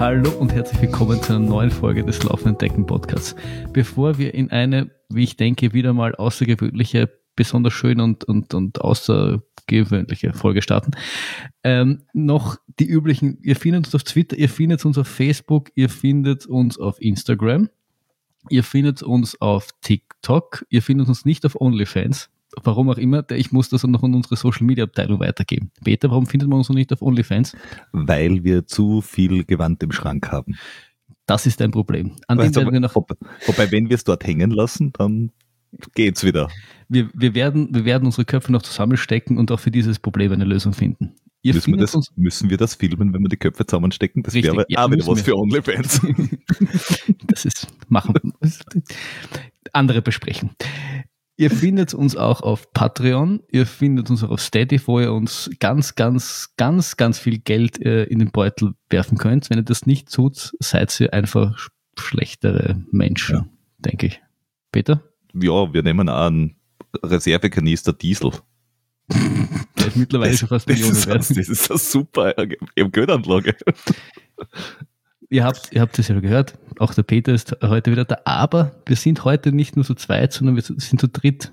Hallo und herzlich willkommen zu einer neuen Folge des Laufenden Decken Podcasts. Bevor wir in eine, wie ich denke, wieder mal außergewöhnliche, besonders schöne und, und, und außergewöhnliche Folge starten, ähm, noch die üblichen, ihr findet uns auf Twitter, ihr findet uns auf Facebook, ihr findet uns auf Instagram, ihr findet uns auf TikTok, ihr findet uns nicht auf OnlyFans, warum auch immer, ich muss das noch an unsere Social Media Abteilung weitergeben. Peter, warum findet man uns noch nicht auf OnlyFans? Weil wir zu viel Gewand im Schrank haben. Das ist ein Problem. An dem werden wir noch wobei, wobei, wenn wir es dort hängen lassen, dann geht's wieder. Wir, wir, werden, wir werden unsere Köpfe noch zusammenstecken und auch für dieses Problem eine Lösung finden. Müssen, wir das, müssen wir das filmen, wenn wir die Köpfe zusammenstecken? Das wäre ja, auch wieder was für OnlyFans. das ist, machen wir. Andere besprechen. Ihr findet uns auch auf Patreon, ihr findet uns auch auf Steady, wo ihr uns ganz, ganz, ganz, ganz viel Geld äh, in den Beutel werfen könnt. Wenn ihr das nicht tut, seid ihr einfach schlechtere Menschen, ja. denke ich. Peter? Ja, wir nehmen auch einen Reservekanister Diesel. Der ist mittlerweile das, schon fast Millionen wert. Das ist eine super Geldanlage ihr habt, ihr habt es ja gehört, auch der Peter ist heute wieder da, aber wir sind heute nicht nur zu zweit, sondern wir sind zu dritt.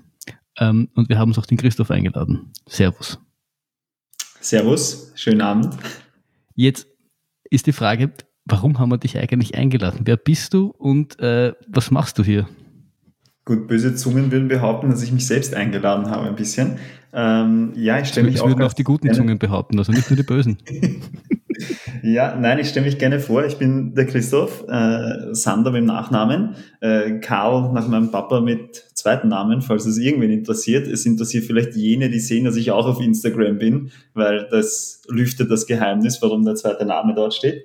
Ähm, und wir haben uns auch den Christoph eingeladen. Servus. Servus, schönen Abend. Jetzt ist die Frage, warum haben wir dich eigentlich eingeladen? Wer bist du und äh, was machst du hier? Gut, böse Zungen würden behaupten, dass ich mich selbst eingeladen habe ein bisschen. Ähm, ja, ich stelle mich das auch. würden auch die guten Zungen behaupten, also nicht nur die bösen. Ja, nein, ich stelle mich gerne vor. Ich bin der Christoph, äh, Sander mit dem Nachnamen, äh, Karl nach meinem Papa mit zweiten Namen, falls es irgendwen interessiert. Es interessiert vielleicht jene, die sehen, dass ich auch auf Instagram bin, weil das lüftet das Geheimnis, warum der zweite Name dort steht.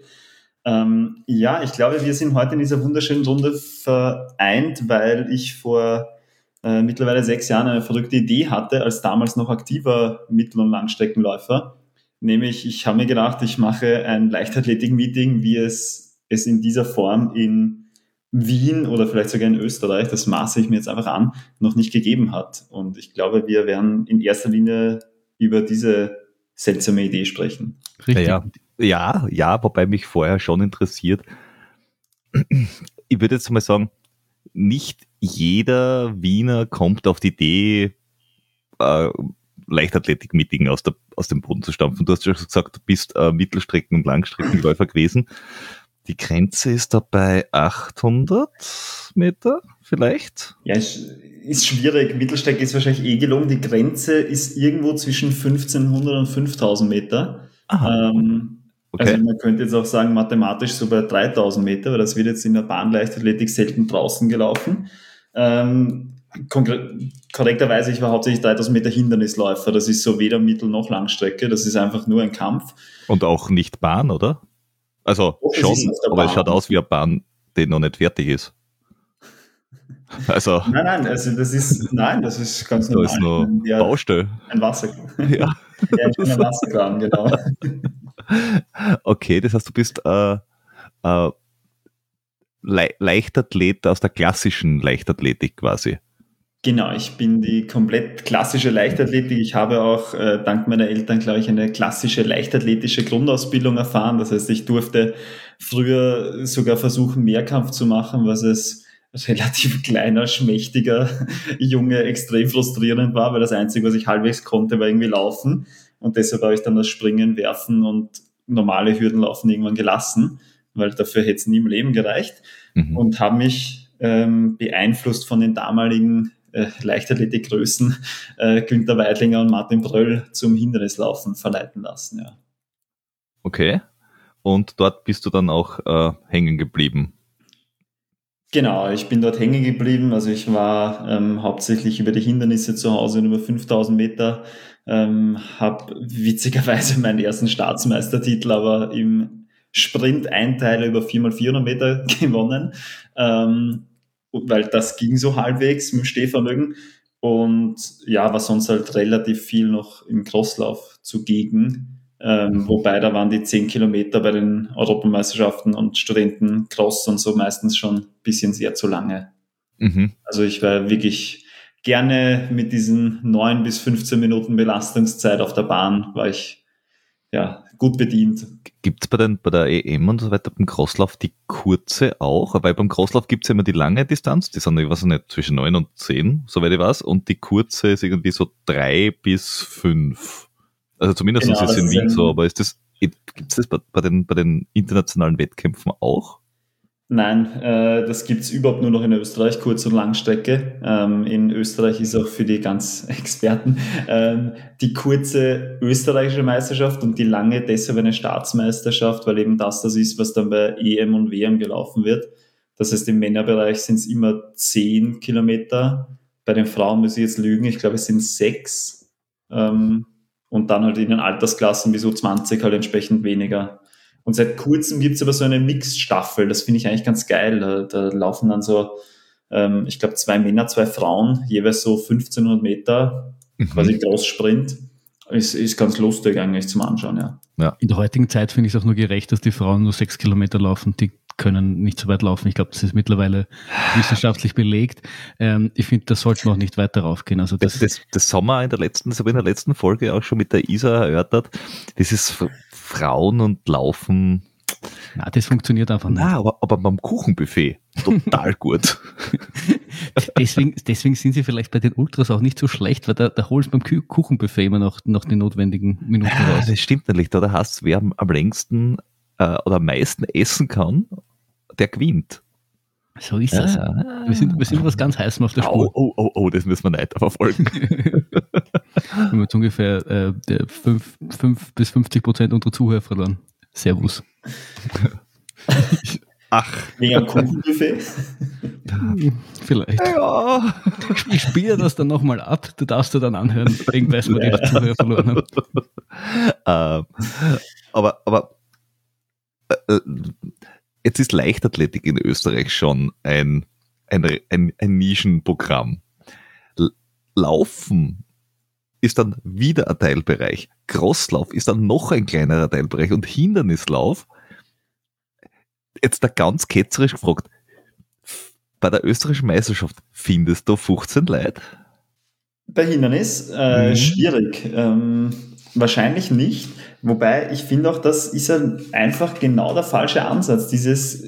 Ähm, ja, ich glaube, wir sind heute in dieser wunderschönen Runde vereint, weil ich vor äh, mittlerweile sechs Jahren eine verrückte Idee hatte, als damals noch aktiver Mittel- und Langstreckenläufer Nämlich, ich habe mir gedacht, ich mache ein Leichtathletik-Meeting, wie es es in dieser Form in Wien oder vielleicht sogar in Österreich, das maße ich mir jetzt einfach an, noch nicht gegeben hat. Und ich glaube, wir werden in erster Linie über diese seltsame Idee sprechen. Richtig. Ja, ja, ja, wobei mich vorher schon interessiert. Ich würde jetzt mal sagen, nicht jeder Wiener kommt auf die Idee, äh, Leichtathletik-Meeting aus, aus dem Boden zu stampfen. Du hast schon gesagt, du bist äh, Mittelstrecken- und Langstreckenläufer gewesen. Die Grenze ist da bei 800 Meter vielleicht? Ja, ist schwierig. Mittelstrecke ist wahrscheinlich eh gelungen. Die Grenze ist irgendwo zwischen 1500 und 5000 Meter. Ähm, okay. Also man könnte jetzt auch sagen, mathematisch so bei 3000 Meter, weil das wird jetzt in der Bahnleichtathletik selten draußen gelaufen. Ähm, korrekterweise, ich war hauptsächlich 3000 Meter Hindernisläufer. Das ist so weder Mittel- noch Langstrecke. Das ist einfach nur ein Kampf. Und auch nicht Bahn, oder? Also oh, schon, aber es schaut aus wie eine Bahn, die noch nicht fertig ist. Also. Nein, nein, also das ist, nein, das ist ganz normal. Da ist nur ja, Baustelle. Ein Wasserkran. Ja. ja, ich bin ein Wasserkran, genau. Okay, das heißt, du bist äh, äh, Le Leichtathlet aus der klassischen Leichtathletik quasi. Genau, ich bin die komplett klassische Leichtathletik. Ich habe auch äh, dank meiner Eltern, glaube ich, eine klassische leichtathletische Grundausbildung erfahren. Das heißt, ich durfte früher sogar versuchen, Mehrkampf zu machen, was es relativ kleiner, schmächtiger Junge extrem frustrierend war, weil das Einzige, was ich halbwegs konnte, war irgendwie laufen. Und deshalb habe ich dann das Springen, Werfen und normale Hürdenlaufen irgendwann gelassen, weil dafür hätte es nie im Leben gereicht. Mhm. Und habe mich ähm, beeinflusst von den damaligen äh, Leichtathletikgrößen äh, Günter Weidlinger und Martin Bröll zum Hindernislaufen verleiten lassen. Ja. Okay. Und dort bist du dann auch äh, hängen geblieben. Genau, ich bin dort hängen geblieben. Also ich war ähm, hauptsächlich über die Hindernisse zu Hause und über 5000 Meter. Ähm, habe witzigerweise meinen ersten Staatsmeistertitel aber im Sprint-Einteiler über 4x400 Meter gewonnen. Ähm, weil das ging so halbwegs mit dem Stehvermögen. Und ja, war sonst halt relativ viel noch im Crosslauf zugegen. Ähm, wobei da waren die 10 Kilometer bei den Europameisterschaften und Studenten Cross und so meistens schon ein bisschen sehr zu lange. Mhm. Also ich war wirklich gerne mit diesen 9 bis 15 Minuten Belastungszeit auf der Bahn, war ich ja, gut bedient. Gibt es bei, bei der EM und so weiter beim Crosslauf die kurze auch? Weil beim Crosslauf gibt es ja immer die lange Distanz, die sind, ich weiß nicht, zwischen 9 und 10, soweit ich weiß, und die kurze ist irgendwie so 3 bis 5. Also zumindest genau, ist es in Wien so, aber ist das, gibt es das bei, bei, den, bei den internationalen Wettkämpfen auch? Nein, äh, das gibt's überhaupt nur noch in Österreich, Kurz- und Langstrecke. Ähm, in Österreich ist auch für die ganz Experten ähm, die kurze österreichische Meisterschaft und die lange deshalb eine Staatsmeisterschaft, weil eben das das ist, was dann bei EM und WM gelaufen wird. Das heißt, im Männerbereich sind es immer zehn Kilometer. Bei den Frauen muss ich jetzt lügen, ich glaube, es sind sechs. Ähm, und dann halt in den Altersklassen bis so 20 halt entsprechend weniger. Und seit kurzem gibt's aber so eine Mixed-Staffel, das finde ich eigentlich ganz geil. Da, da laufen dann so, ähm, ich glaube, zwei Männer, zwei Frauen, jeweils so 1500 Meter, mhm. quasi Großsprint. Ist, ist ganz lustig eigentlich zum Anschauen, ja. ja. In der heutigen Zeit finde ich es auch nur gerecht, dass die Frauen nur sechs Kilometer laufen. Die können nicht so weit laufen. Ich glaube, das ist mittlerweile wissenschaftlich belegt. Ähm, ich finde, das sollte noch nicht weiter raufgehen. Also das, das, das Sommer in der letzten, das habe ich in der letzten Folge auch schon mit der Isa erörtert. Das ist Frauen und Laufen. Na, das funktioniert einfach nicht. Na, aber, aber beim Kuchenbuffet total gut. deswegen, deswegen sind sie vielleicht bei den Ultras auch nicht so schlecht, weil da, da holst beim Kuchenbuffet immer noch, noch die notwendigen Minuten ja, raus. Das stimmt natürlich. Da hast du, wer am längsten äh, oder am meisten essen kann, der gewinnt. So ist das. Ah. Wir, sind, wir sind was ganz Heißem auf der Spur. Oh, oh, oh, oh, das müssen wir weiter verfolgen. wir haben jetzt ungefähr äh, 5, 5 bis 50 Prozent unserer Zuhörer verloren. Servus. Ach. Wegen am Kuchenbuffet? Vielleicht. Ja. Ich spiele das dann nochmal ab. Du darfst dir dann anhören, irgendwas wir die Zuhörer verloren haben. Ähm, aber, aber äh, äh jetzt ist Leichtathletik in Österreich schon ein, ein, ein, ein Nischenprogramm. Laufen ist dann wieder ein Teilbereich. Crosslauf ist dann noch ein kleinerer Teilbereich und Hindernislauf, jetzt da ganz ketzerisch gefragt, bei der österreichischen Meisterschaft findest du 15 Leute? Bei Hindernis äh, mhm. schwierig. Ähm, wahrscheinlich nicht. Wobei ich finde auch, das ist einfach genau der falsche Ansatz. Dieses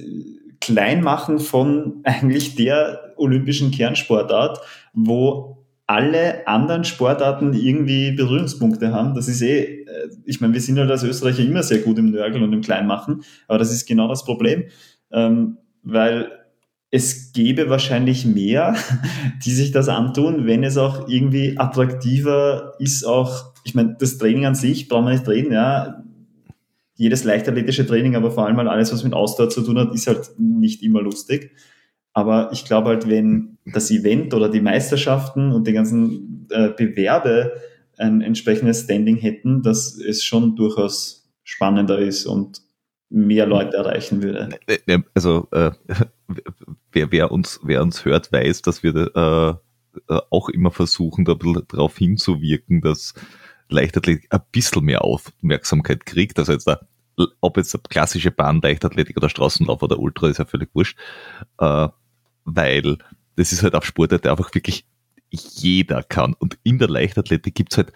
Kleinmachen von eigentlich der olympischen Kernsportart, wo alle anderen Sportarten irgendwie Berührungspunkte haben. Das ist eh, äh, ich meine, wir sind halt als Österreicher immer sehr gut im Nörgeln und im Kleinmachen, aber das ist genau das Problem, ähm, weil es gäbe wahrscheinlich mehr, die sich das antun, wenn es auch irgendwie attraktiver ist, auch, ich meine, das Training an sich brauchen wir nicht reden, ja. Jedes leichtathletische Training, aber vor allem mal alles, was mit Ausdauer zu tun hat, ist halt nicht immer lustig. Aber ich glaube halt, wenn das Event oder die Meisterschaften und die ganzen äh, Bewerbe ein entsprechendes Standing hätten, dass es schon durchaus spannender ist und mehr Leute erreichen würde. Also äh, wer, wer, uns, wer uns hört, weiß, dass wir äh, äh, auch immer versuchen, da ein bisschen darauf hinzuwirken, dass Leichtathletik ein bisschen mehr Aufmerksamkeit kriegt. Also jetzt da, ob jetzt eine klassische Bahn, Leichtathletik oder Straßenlauf oder Ultra, ist ja völlig wurscht. Äh, weil das ist halt auf Sport, der einfach wirklich jeder kann. Und in der Leichtathletik gibt's halt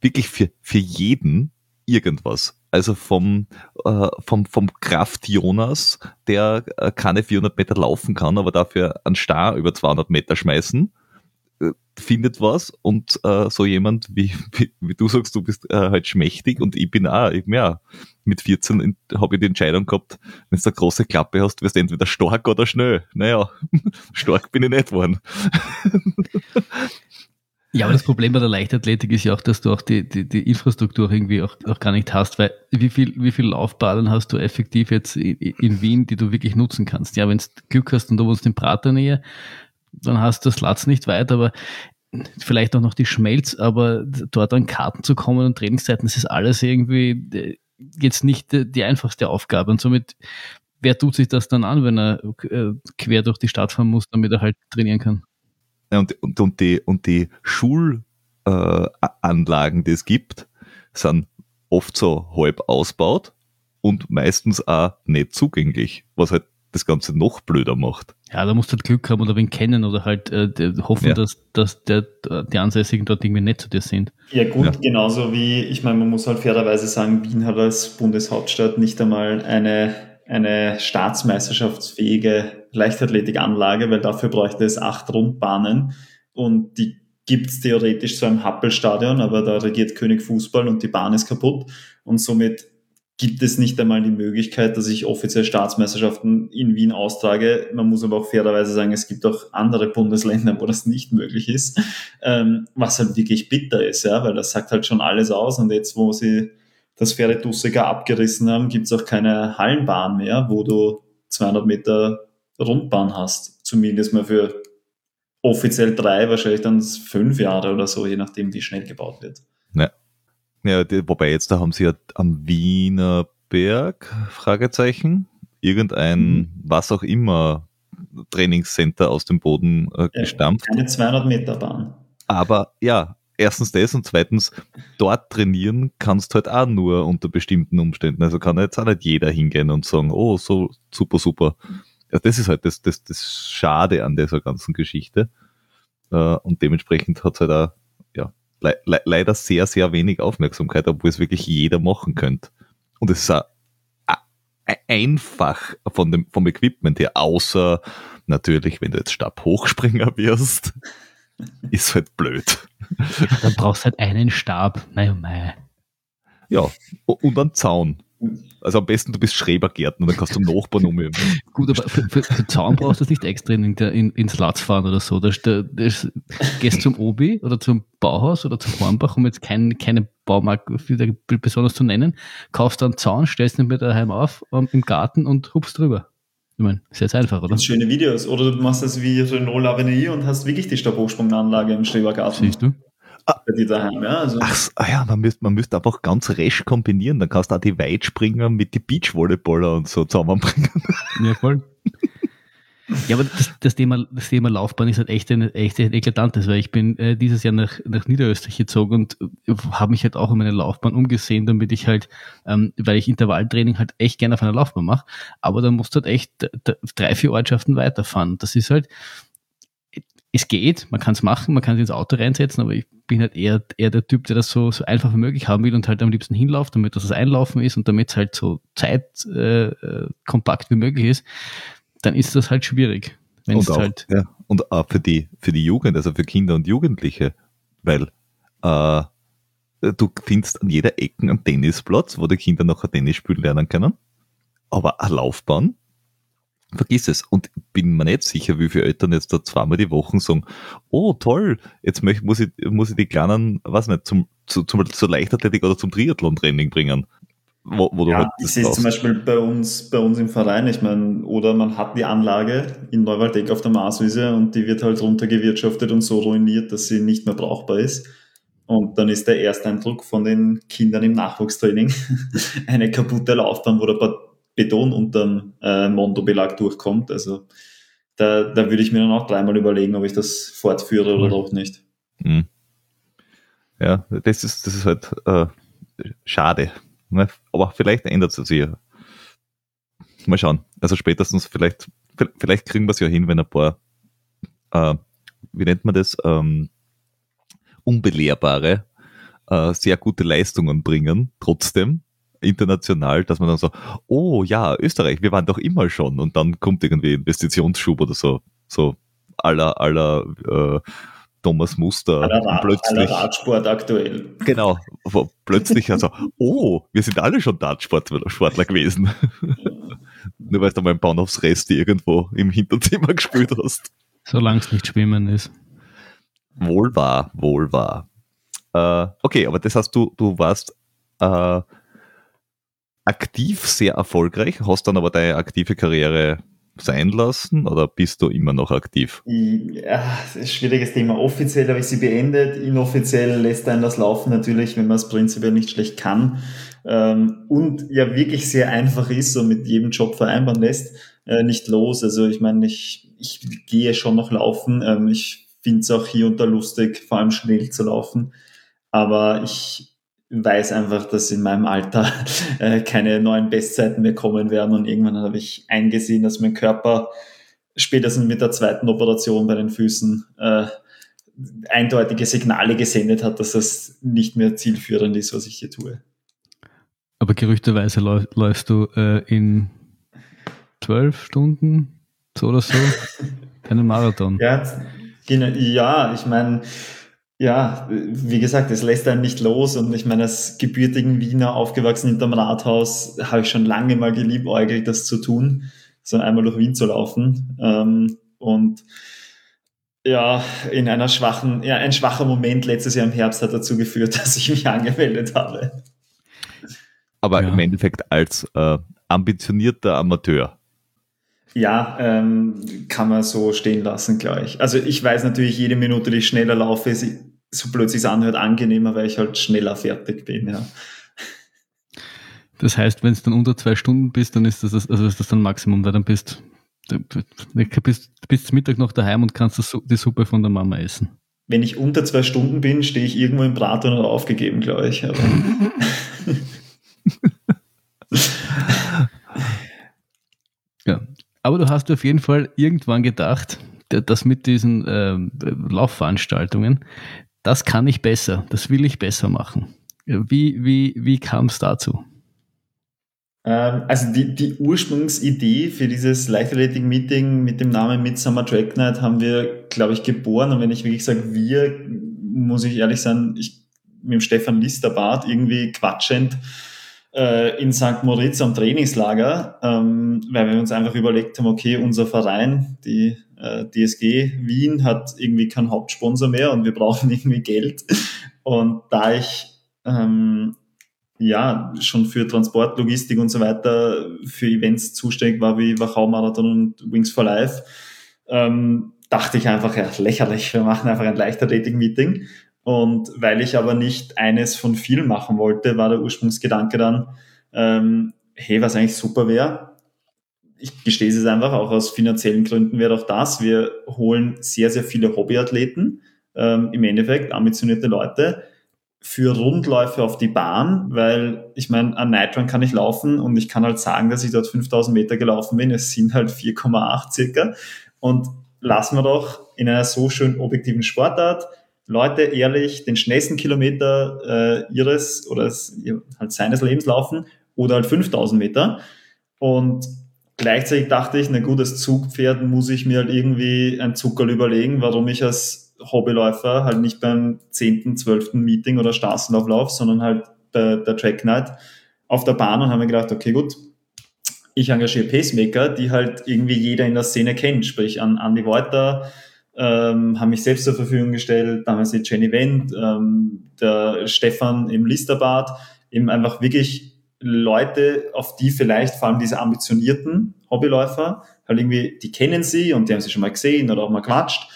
wirklich für, für jeden irgendwas. Also vom, äh, vom, vom Kraft Jonas, der äh, keine 400 Meter laufen kann, aber dafür einen Star über 200 Meter schmeißen, findet was und äh, so jemand wie, wie, wie, du sagst, du bist äh, halt schmächtig und ich bin auch, ich, ja, mit 14 habe ich die Entscheidung gehabt, wenn du eine große Klappe hast, wirst du entweder stark oder schnell. Naja, stark bin ich nicht geworden. Ja, aber das Problem bei der Leichtathletik ist ja auch, dass du auch die, die, die Infrastruktur irgendwie auch, auch gar nicht hast, weil wie viel, wie viel Laufbahnen hast du effektiv jetzt in, in Wien, die du wirklich nutzen kannst? Ja, wenn du Glück hast und du wohnst in Praternähe, dann hast du das Latz nicht weit, aber vielleicht auch noch die Schmelz, aber dort an Karten zu kommen und Trainingszeiten, das ist alles irgendwie äh, jetzt nicht die einfachste Aufgabe und somit wer tut sich das dann an, wenn er äh, quer durch die Stadt fahren muss, damit er halt trainieren kann? und, und, und die, und die Schulanlagen, äh, die es gibt, sind oft so halb ausbaut und meistens auch nicht zugänglich, was halt das Ganze noch blöder macht. Ja, da musst du halt Glück haben oder wen kennen oder halt äh, hoffen, ja. dass, dass der, die Ansässigen dort irgendwie nett zu dir sind. Ja gut, ja. genauso wie, ich meine, man muss halt fairerweise sagen, Wien hat als Bundeshauptstadt nicht einmal eine, eine staatsmeisterschaftsfähige Leichtathletikanlage, weil dafür bräuchte es acht Rundbahnen und die gibt es theoretisch so im Happelstadion, aber da regiert König Fußball und die Bahn ist kaputt und somit gibt es nicht einmal die Möglichkeit, dass ich offiziell Staatsmeisterschaften in Wien austrage. Man muss aber auch fairerweise sagen, es gibt auch andere Bundesländer, wo das nicht möglich ist, ähm, was halt wirklich bitter ist, ja, weil das sagt halt schon alles aus. Und jetzt, wo sie das faire Dussiger abgerissen haben, gibt es auch keine Hallenbahn mehr, wo du 200 Meter Rundbahn hast. Zumindest mal für offiziell drei, wahrscheinlich dann fünf Jahre oder so, je nachdem, wie schnell gebaut wird. Ja. Die, wobei jetzt da haben sie ja am Wiener Berg, Fragezeichen, irgendein, mhm. was auch immer, Trainingscenter aus dem Boden äh, gestampft. Eine 200 Meter Bahn. Aber ja, erstens das und zweitens, dort trainieren kannst du halt auch nur unter bestimmten Umständen. Also kann jetzt auch nicht jeder hingehen und sagen, oh, so super, super. Ja, das ist halt das, das, das Schade an dieser ganzen Geschichte. Äh, und dementsprechend hat es halt auch le le leider sehr, sehr wenig Aufmerksamkeit, obwohl es wirklich jeder machen könnte. Und es ist auch einfach von dem, vom Equipment her, außer natürlich, wenn du jetzt Stabhochspringer wirst, ist halt blöd. Dann brauchst du halt einen Stab. Nein, oh nein. Ja, und einen Zaun. Also am besten du bist Schrebergärtner, dann kannst du Nachbarn umheben. Gut, aber für, für, für Zaun brauchst du das nicht extra in, in, ins Latz fahren oder so. Das, das, das, gehst zum Obi oder zum Bauhaus oder zum Hornbach, um jetzt kein, keine Baumarke besonders zu nennen, kaufst dann Zaun, stellst ihn mir daheim auf um, im Garten und hupst drüber. Ich meine, ist jetzt einfach, oder? Schöne Videos. Oder du machst das wie Renault Avenir und hast wirklich die Stabhochsprunganlage im Schrebergarten. Siehst du? Bei dir daheim. Ja, also. Ach ah ja, man müsste man müsst einfach ganz resch kombinieren. Dann kannst du auch die Weitspringer mit die Beachvolleyballer und so zusammenbringen. Ja, voll. Ja, aber das, das, Thema, das Thema Laufbahn ist halt echt ein, echt ein eklatantes, weil ich bin äh, dieses Jahr nach, nach Niederösterreich gezogen und äh, habe mich halt auch um meine Laufbahn umgesehen, damit ich halt, ähm, weil ich Intervalltraining halt echt gerne auf einer Laufbahn mache, aber dann musst du halt echt drei, vier Ortschaften weiterfahren. Das ist halt, es geht, man kann es machen, man kann es ins Auto reinsetzen, aber ich bin halt eher, eher der Typ, der das so, so einfach wie möglich haben will und halt am liebsten hinläuft, damit das Einlaufen ist und damit es halt so zeitkompakt äh, wie möglich ist, dann ist das halt schwierig. Und, auch, halt ja, und auch für die, für die Jugend, also für Kinder und Jugendliche, weil äh, du findest an jeder Ecke einen Tennisplatz, wo die Kinder noch ein Tennis spielen lernen können, aber eine Laufbahn Vergiss es. Und bin mir nicht sicher, wie viele Eltern jetzt da zweimal die Woche sagen, oh toll, jetzt muss, ich, muss ich die Kleinen, was nicht, zum, zu, zum, zur Leichtathletik oder zum Triathlon-Training bringen. Wo, wo ja, ich sehe es zum Beispiel bei uns, bei uns im Verein, ich meine, oder man hat die Anlage in Neuwaldeck auf der Marswiese und die wird halt runtergewirtschaftet und so ruiniert, dass sie nicht mehr brauchbar ist. Und dann ist der Ersteindruck von den Kindern im Nachwuchstraining eine kaputte Laufbahn, wo der Beton unterm äh, Mondo-Belag durchkommt. Also da, da würde ich mir dann auch dreimal überlegen, ob ich das fortführe oder doch nicht. Mhm. Ja, das ist, das ist halt äh, schade. Ne? Aber vielleicht ändert es sich ja. Mal schauen. Also spätestens vielleicht, vielleicht kriegen wir es ja hin, wenn ein paar, äh, wie nennt man das, ähm, unbelehrbare, äh, sehr gute Leistungen bringen, trotzdem, international, dass man dann so, oh ja, Österreich, wir waren doch immer schon und dann kommt irgendwie Investitionsschub oder so, so aller aller äh, Thomas Muster aller plötzlich aller Radsport aktuell. Genau, plötzlich also, oh, wir sind alle schon Radsportler gewesen. Nur weil du mal ein aufs Rest irgendwo im Hinterzimmer gespielt hast. Solange es nicht schwimmen ist. Wohl wahr, wohl wahr. Äh, okay, aber das heißt, du, du warst äh, aktiv sehr erfolgreich, hast dann aber deine aktive Karriere sein lassen oder bist du immer noch aktiv? Ja, das ist schwieriges Thema. Offiziell habe ich sie beendet, inoffiziell lässt einen das laufen natürlich, wenn man es prinzipiell nicht schlecht kann ähm, und ja wirklich sehr einfach ist und mit jedem Job vereinbaren lässt, äh, nicht los. Also ich meine, ich, ich gehe schon noch laufen. Ähm, ich finde es auch hier und da lustig, vor allem schnell zu laufen. Aber ich weiß einfach, dass in meinem Alter äh, keine neuen Bestzeiten mehr kommen werden und irgendwann habe ich eingesehen, dass mein Körper spätestens mit der zweiten Operation bei den Füßen äh, eindeutige Signale gesendet hat, dass das nicht mehr zielführend ist, was ich hier tue. Aber gerüchteweise läufst du äh, in zwölf Stunden so oder so einen Marathon. Ja, ja ich meine, ja, wie gesagt, es lässt einen nicht los und ich meine, als gebürtigen Wiener, aufgewachsen hinterm Rathaus, habe ich schon lange mal geliebäugelt, das zu tun, so einmal durch Wien zu laufen. Ähm, und ja, in einer schwachen, ja, ein schwacher Moment letztes Jahr im Herbst hat dazu geführt, dass ich mich angemeldet habe. Aber ja. im Endeffekt als äh, ambitionierter Amateur. Ja, ähm, kann man so stehen lassen, glaube ich. Also ich weiß natürlich, jede Minute, die ich schneller laufe, ist, so blöd sich anhört, angenehmer, weil ich halt schneller fertig bin, ja. Das heißt, wenn es dann unter zwei Stunden bist, dann ist das, also ist das dann Maximum, weil dann bist du bist, bist Mittag noch daheim und kannst die Suppe von der Mama essen. Wenn ich unter zwei Stunden bin, stehe ich irgendwo im Braten oder aufgegeben, glaube ich. ja, aber du hast auf jeden Fall irgendwann gedacht, dass mit diesen äh, Laufveranstaltungen, das kann ich besser, das will ich besser machen. Wie, wie, wie kam es dazu? Ähm, also die, die Ursprungsidee für dieses Leichtathletik-Meeting mit dem Namen Midsummer Track Night haben wir, glaube ich, geboren. Und wenn ich wirklich sage wir, muss ich ehrlich sein, ich mit dem Stefan Listerbart irgendwie quatschend äh, in St. Moritz am Trainingslager, ähm, weil wir uns einfach überlegt haben, okay, unser Verein, die äh, DSG Wien, hat irgendwie keinen Hauptsponsor mehr und wir brauchen irgendwie Geld. Und da ich ähm, ja schon für Transport, Logistik und so weiter für Events zuständig war wie Wachau Marathon und Wings for Life, ähm, dachte ich einfach, ja, lächerlich, wir machen einfach ein Leichtathletik-Meeting und weil ich aber nicht eines von vielen machen wollte, war der Ursprungsgedanke dann, ähm, hey, was eigentlich super wäre, ich gestehe es einfach, auch aus finanziellen Gründen wäre auch das, wir holen sehr, sehr viele Hobbyathleten, ähm, im Endeffekt ambitionierte Leute, für Rundläufe auf die Bahn, weil ich meine, an Night kann ich laufen und ich kann halt sagen, dass ich dort 5000 Meter gelaufen bin. Es sind halt 4,8 circa. Und lassen wir doch in einer so schön objektiven Sportart Leute ehrlich den schnellsten Kilometer äh, ihres oder halt seines Lebens laufen oder halt 5000 Meter. Und gleichzeitig dachte ich, na gut, als Zugpferd muss ich mir halt irgendwie ein Zuckerl überlegen, warum ich als Hobbyläufer halt nicht beim 10., 12. Meeting oder Straßenlauflauf, sondern halt bei der Track Night auf der Bahn und haben mir gedacht, okay, gut, ich engagiere Pacemaker, die halt irgendwie jeder in der Szene kennt, sprich an Andy Wolter, ähm, haben mich selbst zur Verfügung gestellt, damals die Jenny Wendt, ähm, der Stefan im Listerbad, eben einfach wirklich Leute, auf die vielleicht vor allem diese ambitionierten Hobbyläufer, halt irgendwie, die kennen sie und die haben sie schon mal gesehen oder auch mal quatscht,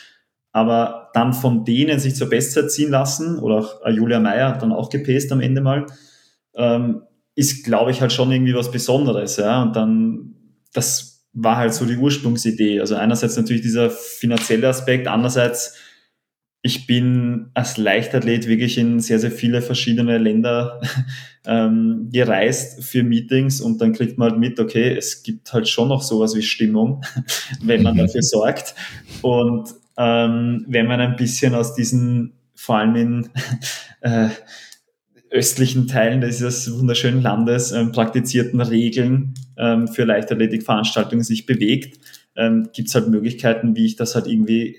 aber dann von denen sich zur Bestzeit ziehen lassen, oder auch Julia Meyer hat dann auch gepaced am Ende mal, ähm, ist, glaube ich, halt schon irgendwie was Besonderes, ja, und dann, das war halt so die Ursprungsidee. Also einerseits natürlich dieser finanzielle Aspekt, andererseits ich bin als Leichtathlet wirklich in sehr, sehr viele verschiedene Länder ähm, gereist für Meetings und dann kriegt man halt mit, okay, es gibt halt schon noch sowas wie Stimmung, wenn man dafür sorgt. Und ähm, wenn man ein bisschen aus diesen, vor allem in äh, östlichen Teilen dieses wunderschönen Landes ähm, praktizierten Regeln ähm, für Leichtathletikveranstaltungen sich bewegt, ähm, gibt es halt Möglichkeiten, wie ich das halt irgendwie,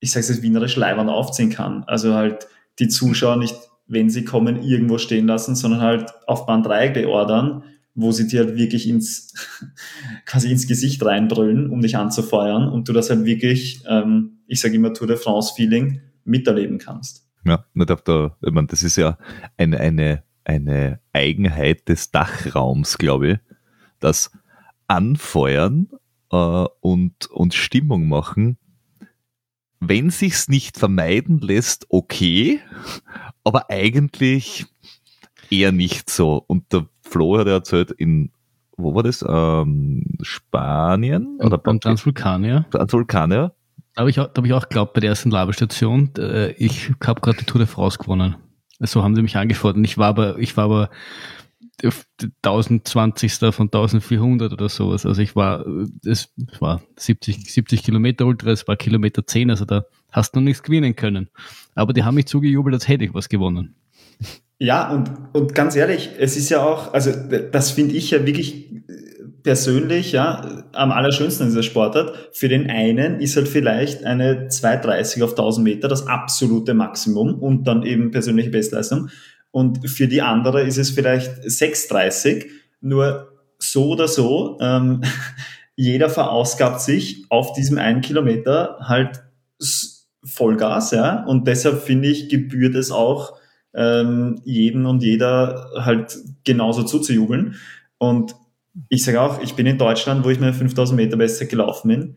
ich sage es jetzt wienerisch, leibern aufziehen kann. Also halt die Zuschauer nicht, wenn sie kommen, irgendwo stehen lassen, sondern halt auf Band 3 beordern, wo sie dir halt wirklich ins, quasi ins Gesicht reinbrüllen, um dich anzufeuern und du das halt wirklich, ähm, ich sage immer Tour de France Feeling, miterleben kannst. Ja, da, ich meine, das ist ja eine, eine, eine Eigenheit des Dachraums, glaube ich, das Anfeuern äh, und, und Stimmung machen, wenn sich's nicht vermeiden lässt, okay, aber eigentlich eher nicht so. Und der Flo hat ja erzählt, in, wo war das? Ähm, Spanien? Oder beim Transvulkanier. Transvulkanier habe ich, auch, hab ich auch geglaubt bei der ersten Labestation, äh, ich habe gerade die Tour de France gewonnen. So haben sie mich angefordert. Ich war aber, ich war aber 1020. von 1400 oder sowas. Also ich war, es war 70, 70 Kilometer Ultra, es war Kilometer 10, also da hast du noch nichts gewinnen können. Aber die haben mich zugejubelt, als hätte ich was gewonnen. Ja, und, und ganz ehrlich, es ist ja auch, also das finde ich ja wirklich persönlich, ja, am allerschönsten in dieser Sportart. Für den einen ist halt vielleicht eine 230 auf 1000 Meter das absolute Maximum und dann eben persönliche Bestleistung. Und für die andere ist es vielleicht 6,30. Nur so oder so, ähm, jeder verausgabt sich auf diesem einen Kilometer halt Vollgas, ja. Und deshalb finde ich, gebührt es auch ähm, jeden und jeder halt genauso zuzujubeln. Und ich sage auch, ich bin in Deutschland, wo ich meine 5000 Meter Bestzeit gelaufen bin.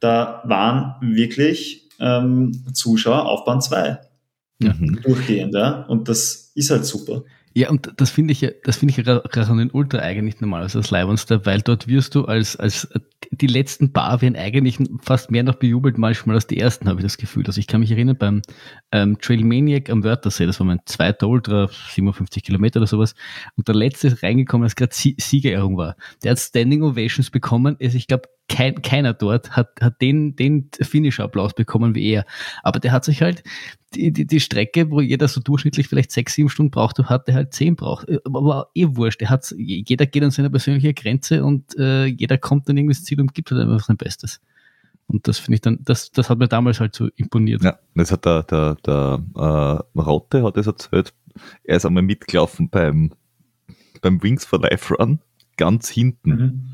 Da waren wirklich ähm, Zuschauer auf Bahn 2. Ja. Durchgehend, ja. Und das ist halt super. Ja, und das finde ich ja, das finde ich den Ultra eigentlich normal, also das Leibwandster, weil dort wirst du als, als, die letzten Bar werden eigentlich fast mehr noch bejubelt manchmal als die ersten, habe ich das Gefühl. Also ich kann mich erinnern beim ähm, Trail Maniac am Wörthersee, das war mein zweiter Ultra, 57 Kilometer oder sowas, und der letzte ist reingekommen, als gerade Siegerehrung war. Der hat Standing Ovations bekommen, also ich glaube, kein, keiner dort hat, hat den, den Finish-Applaus bekommen wie er. Aber der hat sich halt die, die, die Strecke, wo jeder so durchschnittlich vielleicht sechs, sieben Stunden braucht, hat der halt zehn braucht. Aber eh wurscht. Der hat, jeder geht an seine persönliche Grenze und äh, jeder kommt dann irgendwie ins Ziel und gibt halt einfach sein Bestes. Und das finde ich dann, das, das hat mir damals halt so imponiert. Ja, das hat der, der, der äh, Rotte hat es erzählt. Er ist einmal mitgelaufen beim, beim Wings for Life Run, ganz hinten. Mhm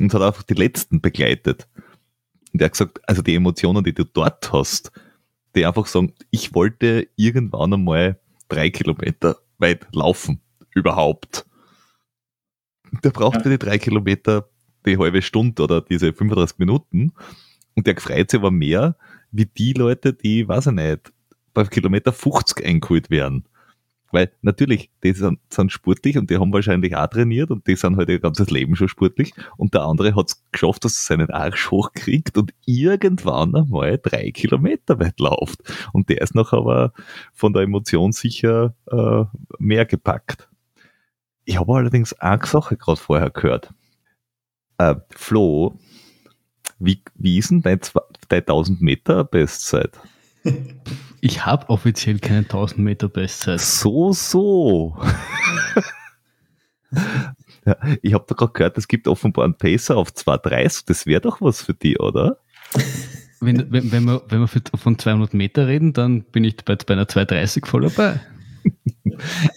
und hat einfach die letzten begleitet. Und er hat gesagt, also die Emotionen, die du dort hast, die einfach sagen, ich wollte irgendwann einmal drei Kilometer weit laufen. Überhaupt. Der braucht ja. für die drei Kilometer die halbe Stunde oder diese 35 Minuten. Und der freut sich aber mehr, wie die Leute, die, weiß ich nicht, bei Kilometer 50 eingeholt werden. Weil natürlich, die sind, sind sportlich und die haben wahrscheinlich auch trainiert und die sind halt ihr ganzes Leben schon sportlich. Und der andere hat es geschafft, dass er seinen Arsch hochkriegt und irgendwann einmal drei Kilometer weit läuft. Und der ist noch aber von der Emotion sicher äh, mehr gepackt. Ich habe allerdings eine Sache gerade vorher gehört. Äh, Flo, wie, wie ist denn dein, dein 1000 Meter Bestzeit? Ich habe offiziell keine 1000 Meter Bestzeit. So, so. ja, ich habe da gerade gehört, es gibt offenbar einen Pacer auf 230. Das wäre doch was für die, oder? Wenn, wenn, wenn wir, wenn wir von 200 Meter reden, dann bin ich bei, bei einer 230 voll dabei.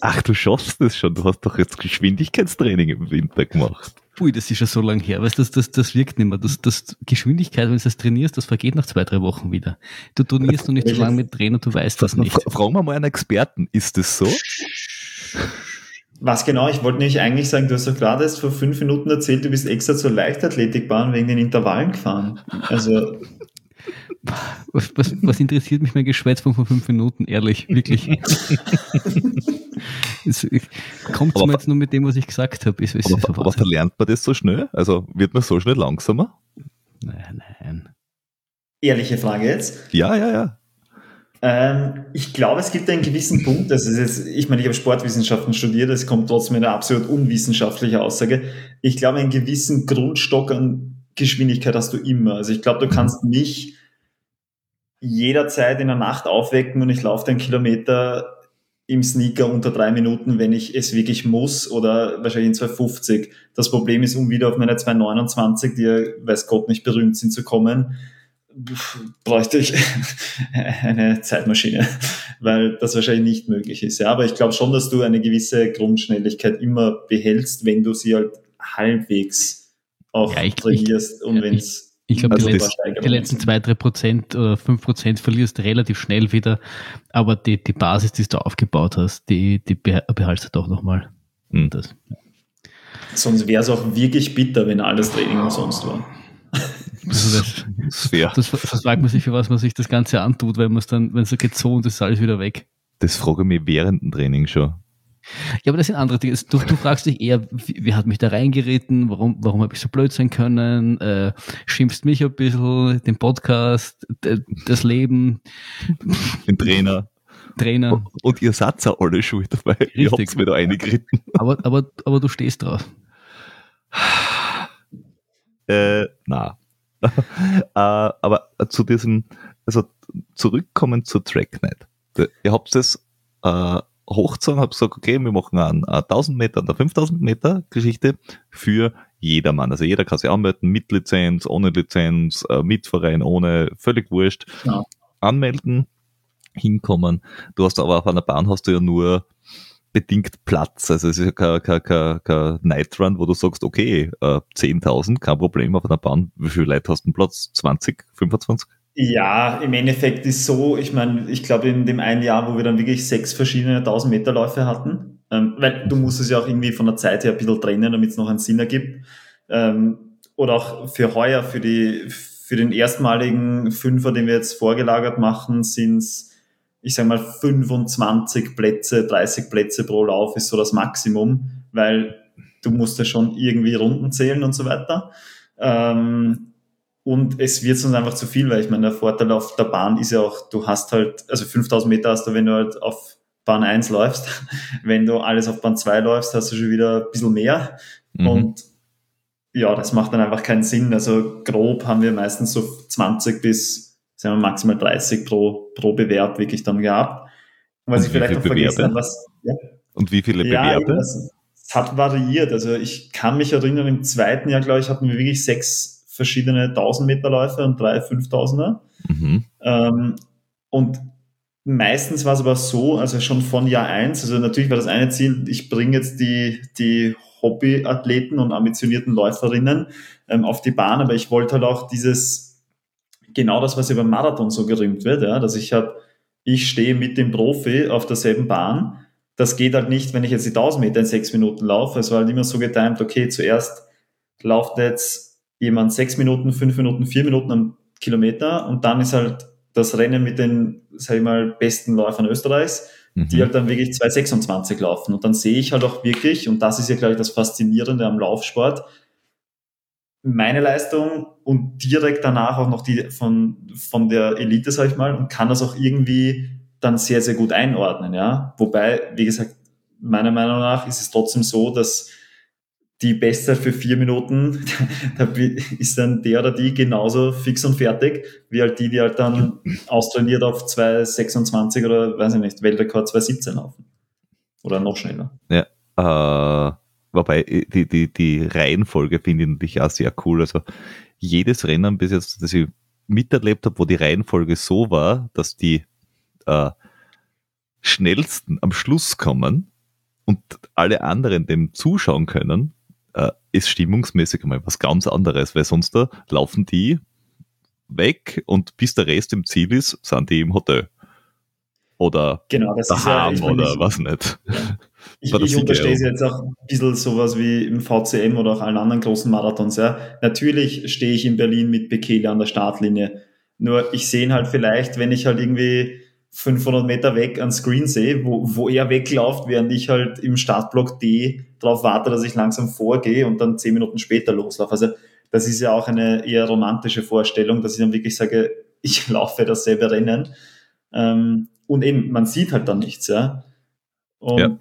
Ach, du schaffst das schon. Du hast doch jetzt Geschwindigkeitstraining im Winter gemacht. Ui, das ist schon so lang her. Weißt, das, das, das wirkt nicht mehr. Das, das Geschwindigkeit, wenn du das trainierst, das vergeht nach zwei, drei Wochen wieder. Du trainierst noch nicht so lange mit Trainer, du weißt das nicht. Fragen wir mal einen Experten. Ist das so? Was genau? Ich wollte nämlich eigentlich sagen, du hast doch gerade erst vor fünf Minuten erzählt, du bist extra zur Leichtathletikbahn wegen den Intervallen gefahren. Also. Was, was, was interessiert mich mein Geschwätz von vor fünf Minuten, ehrlich, wirklich. Kommt mir jetzt nur mit dem, was ich gesagt habe. Ist, ist aber, aber verlernt man das so schnell? Also wird man so schnell langsamer? Nein, nein. Ehrliche Frage jetzt? Ja, ja, ja. Ähm, ich glaube, es gibt einen gewissen Punkt, das ist jetzt, ich meine, ich habe Sportwissenschaften studiert, es kommt trotzdem eine absolut unwissenschaftliche Aussage. Ich glaube, einen gewissen Grundstock an Geschwindigkeit hast du immer. Also ich glaube, du kannst mich jederzeit in der Nacht aufwecken und ich laufe den Kilometer im Sneaker unter drei Minuten, wenn ich es wirklich muss oder wahrscheinlich in 250. Das Problem ist, um wieder auf meine 229, die ja weiß Gott nicht berühmt sind, zu kommen, bräuchte ich eine Zeitmaschine, weil das wahrscheinlich nicht möglich ist. Ja, aber ich glaube schon, dass du eine gewisse Grundschnelligkeit immer behältst, wenn du sie halt halbwegs auch ja, ich, trainierst ich, und wenn es ich glaube, also die, letzten, die letzten zwei, drei Prozent oder fünf Prozent verlierst du relativ schnell wieder. Aber die, die Basis, die du aufgebaut hast, die, die behaltst du doch nochmal. Mhm. Das. Sonst wäre es auch wirklich bitter, wenn alles Training umsonst war. Also das, das, das, das fragt man sich, für was man sich das Ganze antut, weil man es dann, wenn es so geht so und ist alles wieder weg. Das frage ich mich während dem Training schon. Ja, aber das sind andere Dinge. Du, du fragst dich eher, wie, hat mich da reingeritten? Warum, warum habe ich so blöd sein können? Äh, schimpfst mich ein bisschen, den Podcast, das Leben. Den Trainer. Trainer. Und ihr seid auch alle schuld dabei. Richtig. Ihr habt mir da eingeritten. Aber, aber, aber du stehst drauf. Äh, na. äh, aber zu diesem, also zurückkommen zur Tracknet. Ihr habt es äh, hochgezogen, habt gesagt, okay, wir machen eine, eine 1000 Meter oder 5000 Meter Geschichte für jedermann. Also jeder kann sich anmelden, mit Lizenz, ohne Lizenz, äh, mit Verein, ohne, völlig wurscht. Ja. Anmelden, hinkommen. Du hast aber auf einer Bahn hast du ja nur bedingt Platz. Also es ist ja kein, kein, kein, kein Night Run, wo du sagst, okay, äh, 10.000, kein Problem auf einer Bahn. Wie viele Leute hast du Platz? 20, 25? Ja, im Endeffekt ist so, ich meine, ich glaube in dem einen Jahr, wo wir dann wirklich sechs verschiedene 1000 Meter Läufe hatten, ähm, weil du musst es ja auch irgendwie von der Zeit her ein bisschen trennen, damit es noch einen Sinn ergibt. Ähm, oder auch für heuer, für die, für den erstmaligen Fünfer, den wir jetzt vorgelagert machen, sind es ich sage mal 25 Plätze, 30 Plätze pro Lauf ist so das Maximum, weil du musst ja schon irgendwie Runden zählen und so weiter. Ähm, und es wird sonst einfach zu viel, weil ich meine, der Vorteil auf der Bahn ist ja auch, du hast halt, also 5000 Meter hast du, wenn du halt auf Bahn 1 läufst. wenn du alles auf Bahn 2 läufst, hast du schon wieder ein bisschen mehr. Mhm. Und ja, das macht dann einfach keinen Sinn. Also grob haben wir meistens so 20 bis sagen wir maximal 30 pro, pro Bewerb wirklich dann gehabt. Und was Und ich vielleicht noch vergessen habe, was, ja. Und wie viele Bewerbe? Ja, es hat variiert. Also ich kann mich erinnern, im zweiten Jahr, glaube ich, hatten wir wirklich sechs verschiedene 1000 Meter Läufe und drei 5000er. Mhm. Ähm, und meistens war es aber so, also schon von Jahr eins. also natürlich war das eine Ziel, ich bringe jetzt die, die Hobbyathleten und ambitionierten Läuferinnen ähm, auf die Bahn, aber ich wollte halt auch dieses genau das, was über Marathon so gerühmt wird, ja, dass ich habe, ich stehe mit dem Profi auf derselben Bahn. Das geht halt nicht, wenn ich jetzt die 1000 Meter in sechs Minuten laufe. Es war halt immer so getimt, okay, zuerst lauft jetzt jemand sechs Minuten, fünf Minuten, vier Minuten am Kilometer und dann ist halt das Rennen mit den, sag ich mal, besten Läufern Österreichs, mhm. die halt dann wirklich 2,26 laufen. Und dann sehe ich halt auch wirklich, und das ist ja, glaube ich, das Faszinierende am Laufsport, meine Leistung und direkt danach auch noch die von, von der Elite, sag ich mal, und kann das auch irgendwie dann sehr, sehr gut einordnen, ja. Wobei, wie gesagt, meiner Meinung nach ist es trotzdem so, dass die Bestzeit für vier Minuten, da ist dann der oder die genauso fix und fertig, wie halt die, die halt dann austrainiert auf 2,26 oder, weiß ich nicht, Weltrekord 2,17 laufen. Oder noch schneller. Ja, äh, Wobei äh, die, die, die Reihenfolge finde ich natürlich auch sehr cool. Also jedes Rennen bis jetzt, das ich miterlebt habe, wo die Reihenfolge so war, dass die äh, schnellsten am Schluss kommen und alle anderen dem zuschauen können, ist stimmungsmäßig mal was ganz anderes, weil sonst da laufen die weg und bis der Rest im Ziel ist, sind die im Hotel. Oder genau, das daheim ist ja, oder was nicht. Ja. Ich, ich unterstehe es jetzt auch ein bisschen sowas wie im VCM oder auch allen anderen großen Marathons. Ja. Natürlich stehe ich in Berlin mit Bekele an der Startlinie. Nur ich sehe ihn halt vielleicht, wenn ich halt irgendwie 500 Meter weg an Screen sehe, wo, wo er wegläuft, während ich halt im Startblock D darauf warte, dass ich langsam vorgehe und dann zehn Minuten später loslaufe. Also das ist ja auch eine eher romantische Vorstellung, dass ich dann wirklich sage, ich laufe dasselbe Rennen. Ähm, und eben, man sieht halt dann nichts, ja. Und ja.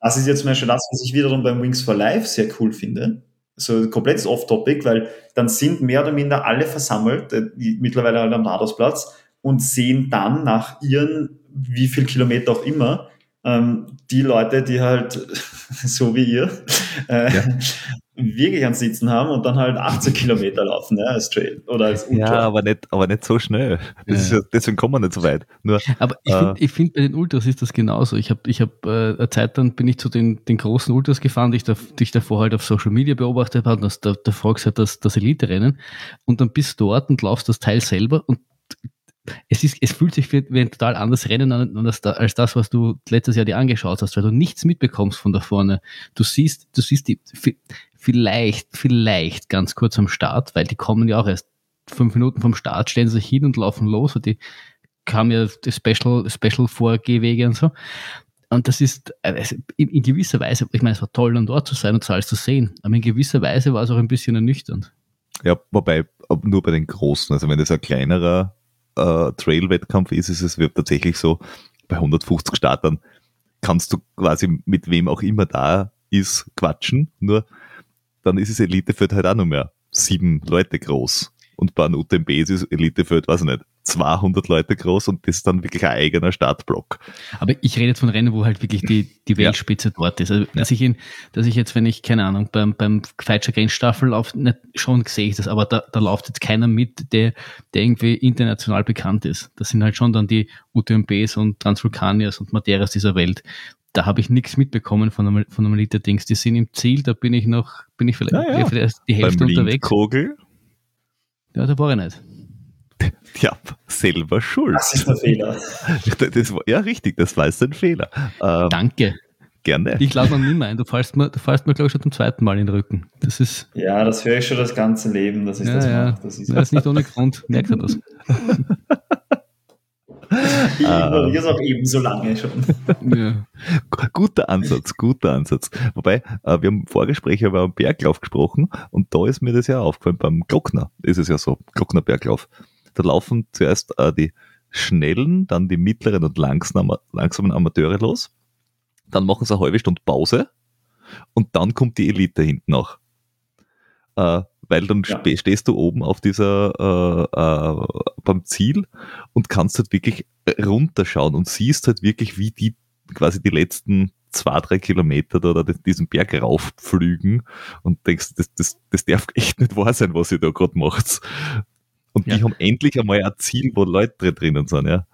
Das ist jetzt zum Beispiel das, was ich wiederum beim Wings for Life sehr cool finde. So komplettes Off-Topic, weil dann sind mehr oder minder alle versammelt, äh, mittlerweile halt am Radarsplatz, und sehen dann nach ihren, wie viel Kilometer auch immer, ähm, die Leute, die halt, so wie ihr, äh, ja wirklich ans Sitzen haben und dann halt 80 Kilometer laufen, ja, als Trail oder als Ultra. Ja, aber nicht, aber nicht so schnell. Ja. Ja, deswegen kommen wir nicht so weit. Nur, aber ich äh, finde find, bei den Ultras ist das genauso. Ich habe ich hab, äh, eine Zeit dann bin ich zu den, den großen Ultras gefahren, die ich, da, die ich davor halt auf Social Media beobachtet habe, da, da fragst halt das, das Elite-Rennen und dann bist du dort und laufst das Teil selber und es, ist, es fühlt sich wie, ein total anderes Rennen an als, als das, was du letztes Jahr dir angeschaut hast, weil du nichts mitbekommst von da vorne. Du siehst, du siehst die, vielleicht, vielleicht ganz kurz am Start, weil die kommen ja auch erst fünf Minuten vom Start, stellen sich hin und laufen los, und die kamen ja die Special, Special Vorgehwege und so. Und das ist also in, gewisser Weise, ich meine, es war toll, dann dort zu sein und alles zu sehen, aber in gewisser Weise war es auch ein bisschen ernüchternd. Ja, wobei nur bei den Großen, also wenn das ein kleinerer äh, Trail-Wettkampf ist, ist es wird tatsächlich so, bei 150 Startern kannst du quasi mit wem auch immer da ist quatschen, nur dann ist es Elitefeld halt auch nur mehr sieben Leute groß. Und bei einem UTMB ist es Elitefeld, weiß ich nicht, 200 Leute groß und das ist dann wirklich ein eigener Startblock. Aber ich rede jetzt von Rennen, wo halt wirklich die, die Weltspitze ja. dort ist. Also, dass, ich in, dass ich jetzt, wenn ich, keine Ahnung, beim, beim Feitscher Grenzstaffel laufe, nicht, schon sehe ich das, aber da, da läuft jetzt keiner mit, der, der irgendwie international bekannt ist. Das sind halt schon dann die UTMBs und Transvulkanias und Madeiras dieser Welt. Da habe ich nichts mitbekommen von einem, von einem Elite-Dings. Die sind im Ziel, da bin ich noch, bin ich vielleicht ja, ja. die Hälfte Beim unterwegs. Kogel? Ja, da war ich nicht. Ja, selber schuld. Das ist der Fehler. Das war, ja, richtig, das war jetzt ein Fehler. Ähm, Danke. Gerne. Ich lade noch nie mehr ein. Du fallst mir, du mir, glaube ich, schon zum zweiten Mal in den Rücken. Das ist. Ja, das höre ich schon das ganze Leben, dass ich ja, das ja. mache. Das ist, das ist nicht ohne Grund. Merkt er das? ich ignoriere es auch ebenso lange schon. Ja. Guter Ansatz, guter Ansatz. Wobei, äh, wir haben im Vorgespräch über einen Berglauf gesprochen und da ist mir das ja aufgefallen. Beim Glockner ist es ja so, Glockner Berglauf. Da laufen zuerst äh, die schnellen, dann die mittleren und langsamen, langsamen Amateure los. Dann machen sie eine halbe Stunde Pause und dann kommt die Elite hinten nach. Äh, weil dann Ja. stehst du oben auf dieser äh, äh, beim Ziel und kannst halt wirklich runterschauen und siehst halt wirklich, wie die quasi die letzten zwei, drei Kilometer da, da diesen Berg raufflügen und denkst, das, das, das darf echt nicht wahr sein, was ihr da gerade macht. Und Ja. die haben endlich einmal ein Ziel, wo Leute drinnen sind, ja.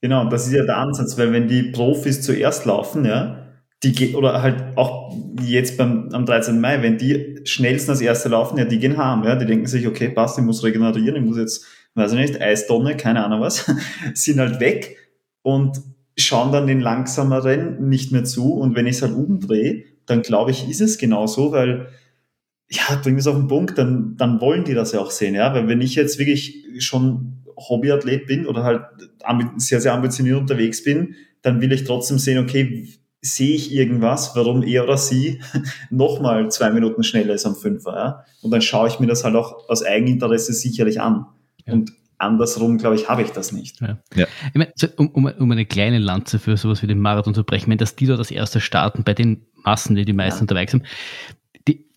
Genau, das ist ja der Ansatz, weil wenn die Profis zuerst laufen, ja, die ge- oder halt auch jetzt beim, am 13. Mai, wenn die schnellsten als Erste laufen, ja, die gehen heim, ja, die denken sich, okay, passt, ich muss regenerieren, ich muss jetzt, weiß ich nicht, Eistonne, keine Ahnung was, sind halt weg und schauen dann den langsameren nicht mehr zu und wenn ich es halt umdrehe, dann glaube ich, ist es genauso, weil ja, bringen wir es auf den Punkt, dann, dann wollen die das ja auch sehen, ja, weil wenn ich jetzt wirklich schon Hobbyathlet bin oder halt sehr, sehr ambitioniert unterwegs bin, dann will ich trotzdem sehen, okay, sehe ich irgendwas, warum er oder sie nochmal zwei Minuten schneller ist am Fünfer, ja? Und dann schaue ich mir das halt auch aus Eigeninteresse sicherlich an. Ja. Und andersrum, glaube ich, habe ich das nicht. Ich meine, um, um, um eine kleine Lanze für sowas wie den Marathon zu brechen, wenn das die da das erste starten bei den Massen, die die meisten Ja. unterwegs sind,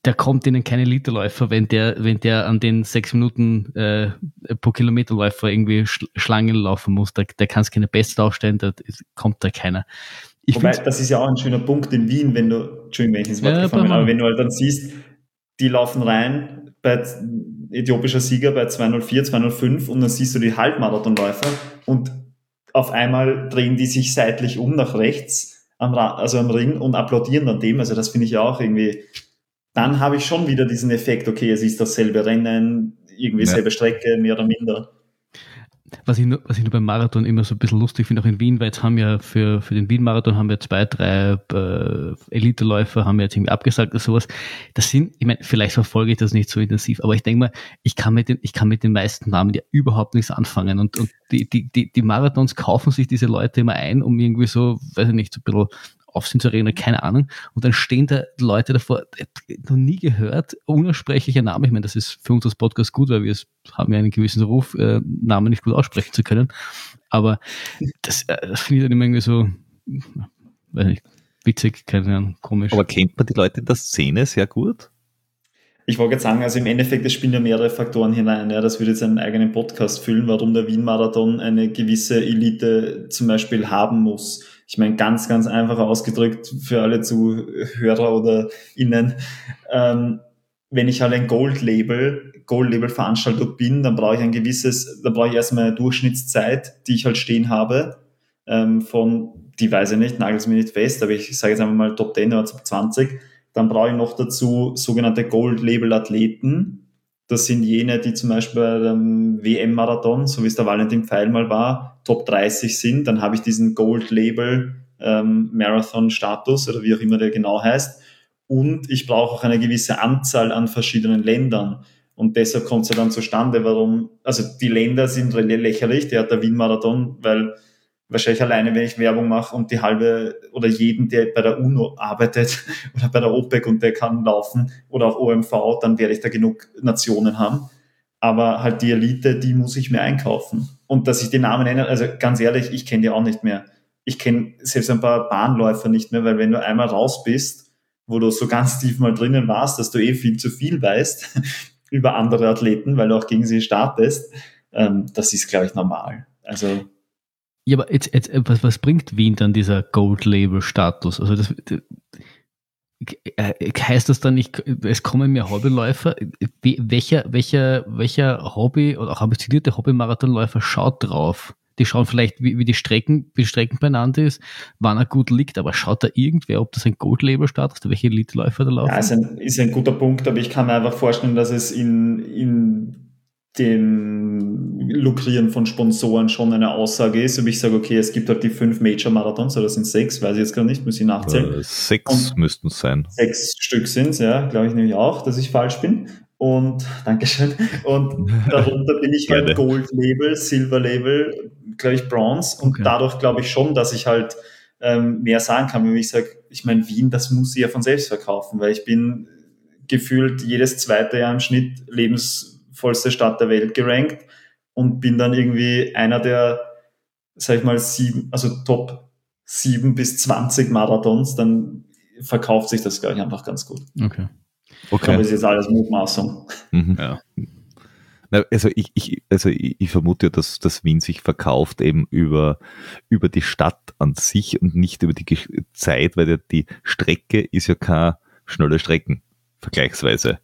da kommt ihnen keine Literläufer, wenn der, wenn der an den sechs Minuten äh, pro Kilometerläufer irgendwie Sch Schlangen laufen muss, da, der kann es keine Best aufstellen, da kommt da keiner. Ich Wobei, das ist ja auch ein schöner Punkt in Wien, wenn du, Entschuldigung, wenn ich ins Wort Ja, gefallen bin, aber wenn du halt dann siehst, die laufen rein bei äthiopischer Sieger bei 204, 205 und dann siehst du die Halbmarathonläufer und auf einmal drehen die sich seitlich um nach rechts, am, Ra also am Ring und applaudieren dann dem. Also das finde ich ja auch irgendwie, dann habe ich schon wieder diesen Effekt, okay, es ist dasselbe Rennen, irgendwie Ja. selbe Strecke, mehr oder minder. was ich, nur, was ich nur beim Marathon immer so ein bisschen lustig finde, auch in Wien, weil jetzt haben ja für, für den Wien-Marathon haben wir zwei, drei äh, Elite-Läufer, haben wir jetzt irgendwie abgesagt oder sowas. Das sind, ich meine, vielleicht verfolge ich das nicht so intensiv, aber ich denke mal, ich kann mit den, ich kann mit den meisten Namen ja überhaupt nichts anfangen. Und, und die, die, die, die Marathons kaufen sich diese Leute immer ein, um irgendwie so, weiß ich nicht, so ein bisschen Aufsehen zu erregen, oder keine Ahnung. Und dann stehen da Leute davor, noch nie gehört, unaussprechlicher Name. Ich meine, das ist für uns als Podcast gut, weil wir es haben ja einen gewissen Ruf, äh, Namen nicht gut aussprechen zu können. Aber das, äh, das finde ich dann immer irgendwie so, weiß nicht, witzig, keine Ahnung, komisch. Aber kennt man die Leute in der Szene sehr gut? Ich wollte jetzt sagen, also im Endeffekt, es spielen ja mehrere Faktoren hinein. Ja, das würde jetzt einen eigenen Podcast füllen, warum der Wien-Marathon eine gewisse Elite zum Beispiel haben muss. Ich meine, ganz, ganz einfach ausgedrückt für alle Zuhörer oder Innen. Ähm, wenn ich halt ein Gold-Label, Gold-Label-Veranstalter bin, dann brauche ich ein gewisses, dann brauche ich erstmal eine Durchschnittszeit, die ich halt stehen habe, ähm, von, die weiß ich nicht, nagelt mir nicht fest, aber ich sage jetzt einfach mal Top 10 oder Top 20. Dann brauche ich noch dazu sogenannte Gold-Label-Athleten. Das sind jene, die zum Beispiel bei dem WM-Marathon, so wie es der Valentin Pfeil mal war, Top 30 sind. Dann habe ich diesen Gold-Label ähm, Marathon-Status oder wie auch immer der genau heißt. Und ich brauche auch eine gewisse Anzahl an verschiedenen Ländern. Und deshalb kommt es ja dann zustande, warum, also die Länder sind lächerlich, der hat der Wien-Marathon, weil wahrscheinlich alleine, wenn ich Werbung mache und die halbe oder jeden, der bei der UNO arbeitet oder bei der OPEC und der kann laufen oder auch OMV, dann werde ich da genug Nationen haben. Aber halt die Elite, die muss ich mir einkaufen. Und dass ich die Namen nenne, also ganz ehrlich, ich kenne die auch nicht mehr. ich kenne selbst ein paar Bahnläufer nicht mehr, weil wenn du einmal raus bist, wo du so ganz tief mal drinnen warst, dass du eh viel zu viel weißt über andere Athleten, weil du auch gegen sie startest, ähm, das ist, glaube ich, normal. Also ja, aber jetzt, jetzt, was, was bringt Wien dann dieser Gold-Label-Status? Also das, äh, heißt das dann nicht, es kommen mehr Hobbyläufer? Welcher, welcher, welcher Hobby oder auch ambitionierte Hobbymarathonläufer schaut drauf? Die schauen vielleicht, wie, wie die Strecken, wie die Strecken beieinander ist, wann er gut liegt, aber schaut da irgendwer, ob das ein Gold-Label-Start ist, welche Elite-Läufer da laufen? Ja, ist ein, ist ein guter Punkt, aber ich kann mir einfach vorstellen, dass es in, in dem Lukrieren von Sponsoren schon eine Aussage ist, ob ich sage, okay, es gibt halt die fünf Major-Marathons, oder sind sechs, weiß ich jetzt gerade nicht, muss ich nachzählen. Äh, sechs Und müssten es sein. Sechs Stück sind es, ja, glaube ich nämlich auch, dass ich falsch bin. Und Dankeschön. Und darunter bin ich halt Gold-Label, Silver-Label, glaube ich, Bronze. Und okay. dadurch glaube ich schon, dass ich halt ähm, mehr sagen kann, wenn ich sage, ich meine, Wien, das muss ich ja von selbst verkaufen, weil ich bin gefühlt jedes zweite Jahr im Schnitt lebens vollste Stadt der Welt gerankt und bin dann irgendwie einer der, sag ich mal, sieben, also Top sieben bis zwanzig Marathons, dann verkauft sich das, glaube ich, einfach ganz gut. Okay. Okay. Aber ist jetzt alles Mutmaßung. Mhm. Ja. Also ich, ich, also ich, ich vermute, dass, dass Wien sich verkauft eben über, über die Stadt an sich und nicht über die Zeit, weil die Strecke ist ja keine schnelle Strecken, vergleichsweise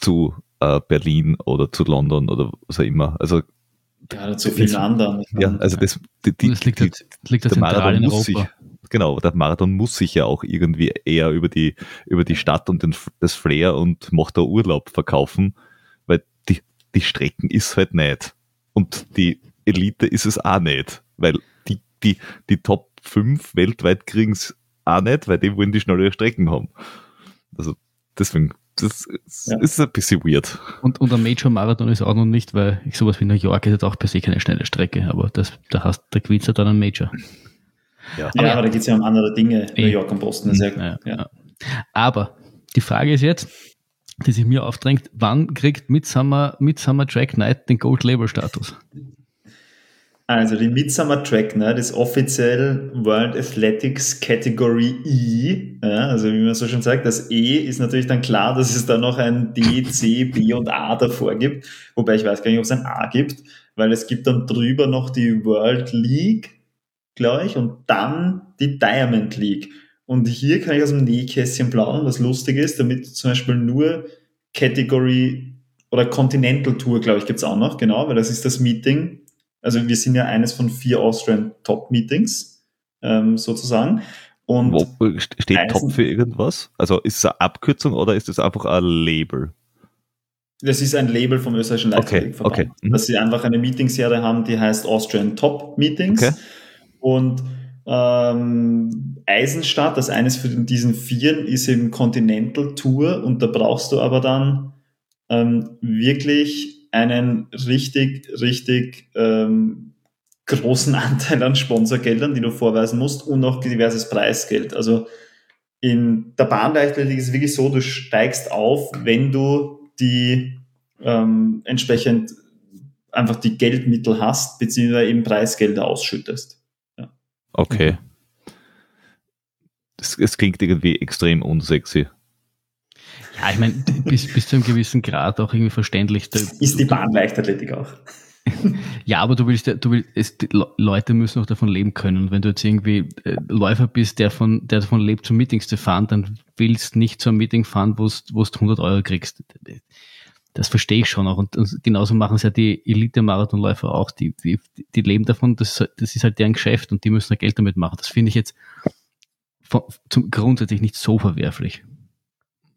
zu äh, Berlin oder zu London oder was auch immer. Also ja, zu vielen anderen. Ja, also das, die, die, das liegt, die, halt, liegt der Marathon in muss sich, genau, der Marathon muss sich ja auch irgendwie eher über die, über die Stadt und den, das Flair und macht da Urlaub verkaufen, weil die, die Strecken ist halt nicht. Und die Elite ist es auch nicht, weil die, die, die Top 5 weltweit kriegen es auch nicht, weil die wollen die schnellere Strecken haben. Also deswegen das ist, ja. ist, ein bisschen weird. Und, und ein Major-Marathon ist auch noch nicht, weil ich sowas wie New York ist jetzt auch per se keine schnelle Strecke, aber das, da hast, da gewinnst du dann ein Major. Ja, aber, ja, aber da geht es ja um andere Dinge, New York und Boston. Sehr, ja, ja. Aber die Frage ist jetzt, die sich mir aufdrängt, wann kriegt Midsummer, Midsummer Track Night den Gold Label Status? Also die Midsummer Track Night ist offiziell World Athletics Category E. Ja, also wie man so schon sagt, das E ist natürlich dann klar, dass es da noch ein D, C, B und A davor gibt. Wobei ich weiß gar nicht, ob es ein A gibt, weil es gibt dann drüber noch die World League, glaube ich, und dann die Diamond League. Und hier kann ich aus dem Nähkästchen plaudern, was lustig ist, damit zum Beispiel nur Category oder Continental Tour, glaube ich, gibt es auch noch, genau, weil das ist das Meeting also wir sind ja eines von vier Austrian Top Meetings ähm, sozusagen. Und Wo steht Top für irgendwas? Also ist es eine Abkürzung oder ist es einfach ein Label? Das ist ein Label vom österreichischen Leichtathletikverband. Okay, okay. Mhm. Dass sie einfach eine Meetingserie haben, die heißt Austrian Top Meetings. Okay. Und ähm, Eisenstadt, das eines von diesen Vieren, ist eben Continental Tour und da brauchst du aber dann ähm, wirklich einen richtig, richtig ähm, großen Anteil an Sponsorgeldern, die du vorweisen musst und auch diverses Preisgeld. Also in der Bahnleichtathletik ist es wirklich so, du steigst auf, wenn du die ähm, entsprechend einfach die Geldmittel hast, beziehungsweise eben Preisgelder ausschüttest. Ja. Okay. Es klingt irgendwie extrem unsexy. Ja, ich meine, bis, bis zu einem gewissen Grad auch irgendwie verständlich. Ist die Bahnleichtathletik auch. ja, aber du willst, du willst, es, Leute müssen auch davon leben können. Und wenn du jetzt irgendwie äh, Läufer bist, der, von, der davon lebt, zu Meetings zu fahren, dann willst nicht zu einem Meeting fahren, wo du 100 Euro kriegst. Das verstehe ich schon auch. Und, und genauso machen es ja die Elite-Marathonläufer auch. Die, die, die leben davon, das, das ist halt deren Geschäft und die müssen Geld damit machen. Das finde ich jetzt von, zum, grundsätzlich nicht so verwerflich.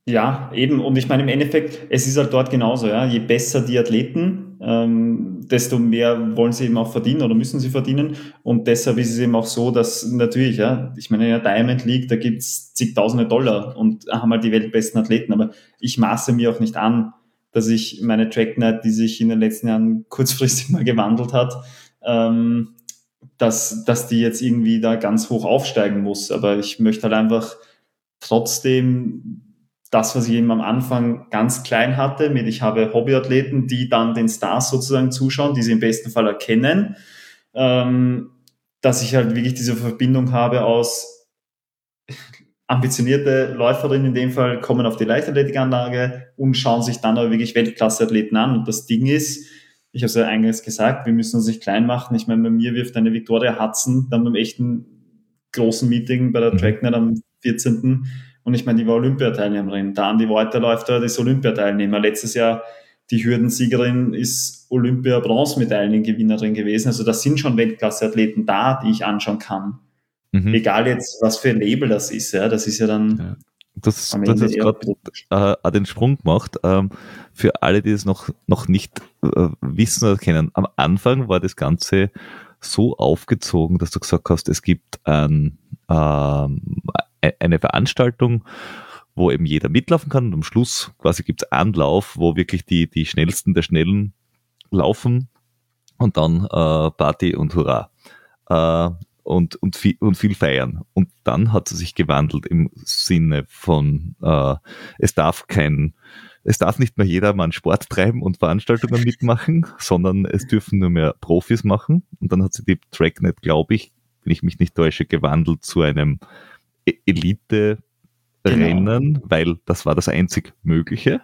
Ja, eben. Und ich meine, im Endeffekt, es ist halt dort genauso, ja. Je besser die Athleten, ähm, desto mehr wollen sie eben auch verdienen oder müssen sie verdienen. Und deshalb ist es eben auch so, dass natürlich, ja, ich meine, in der Diamond League, da gibt's zigtausende Dollar und haben halt die weltbesten Athleten. Aber ich maße mir auch nicht an, dass ich meine Track Night, die sich in den letzten Jahren kurzfristig mal gewandelt hat, ähm, dass, dass die jetzt irgendwie da ganz hoch aufsteigen muss. Aber ich möchte halt einfach trotzdem das, was ich eben am Anfang ganz klein hatte, mit ich habe Hobbyathleten, die dann den Stars sozusagen zuschauen, die sie im besten Fall erkennen. Ähm, dass ich halt wirklich diese Verbindung habe aus ambitionierte Läuferinnen in dem Fall kommen auf die Leichtathletikanlage und schauen sich dann aber wirklich Weltklasseathleten an. Und das Ding ist, ich habe es ja eingangs gesagt, wir müssen uns nicht klein machen. Ich meine, bei mir wirft eine Victoria Hudson dann beim echten großen Meeting bei der mhm. Tracknet am 14. Und ich meine, die war Olympiateilnehmerin. Da Andi Walter läuft da, ist Olympiateilnehmer. Letztes Jahr die Hürdensiegerin ist Olympia-Bronzemedaillengewinnerin gewesen. Also das sind schon Weltklasseathleten da, die ich anschauen kann. Mhm. Egal jetzt, was für ein Label das ist. Ja, das ist ja dann. Ja. Das, das ist gerade äh, den Sprung gemacht. Ähm, für alle, die es noch, noch nicht äh, wissen oder kennen, am Anfang war das Ganze so aufgezogen, dass du gesagt hast, es gibt ein, ähm, eine Veranstaltung, wo eben jeder mitlaufen kann und am Schluss quasi gibt es Anlauf, wo wirklich die, die Schnellsten der Schnellen laufen und dann äh, Party und Hurra. Äh, und, und, viel, und viel feiern. Und dann hat sie sich gewandelt im Sinne von, äh, es darf kein, es darf nicht mehr jedermann Sport treiben und Veranstaltungen mitmachen, sondern es dürfen nur mehr Profis machen. Und dann hat sie die Tracknet, glaube ich, wenn ich mich nicht täusche, gewandelt zu einem e-, Elite-Rennen, genau. weil das war das einzig Mögliche.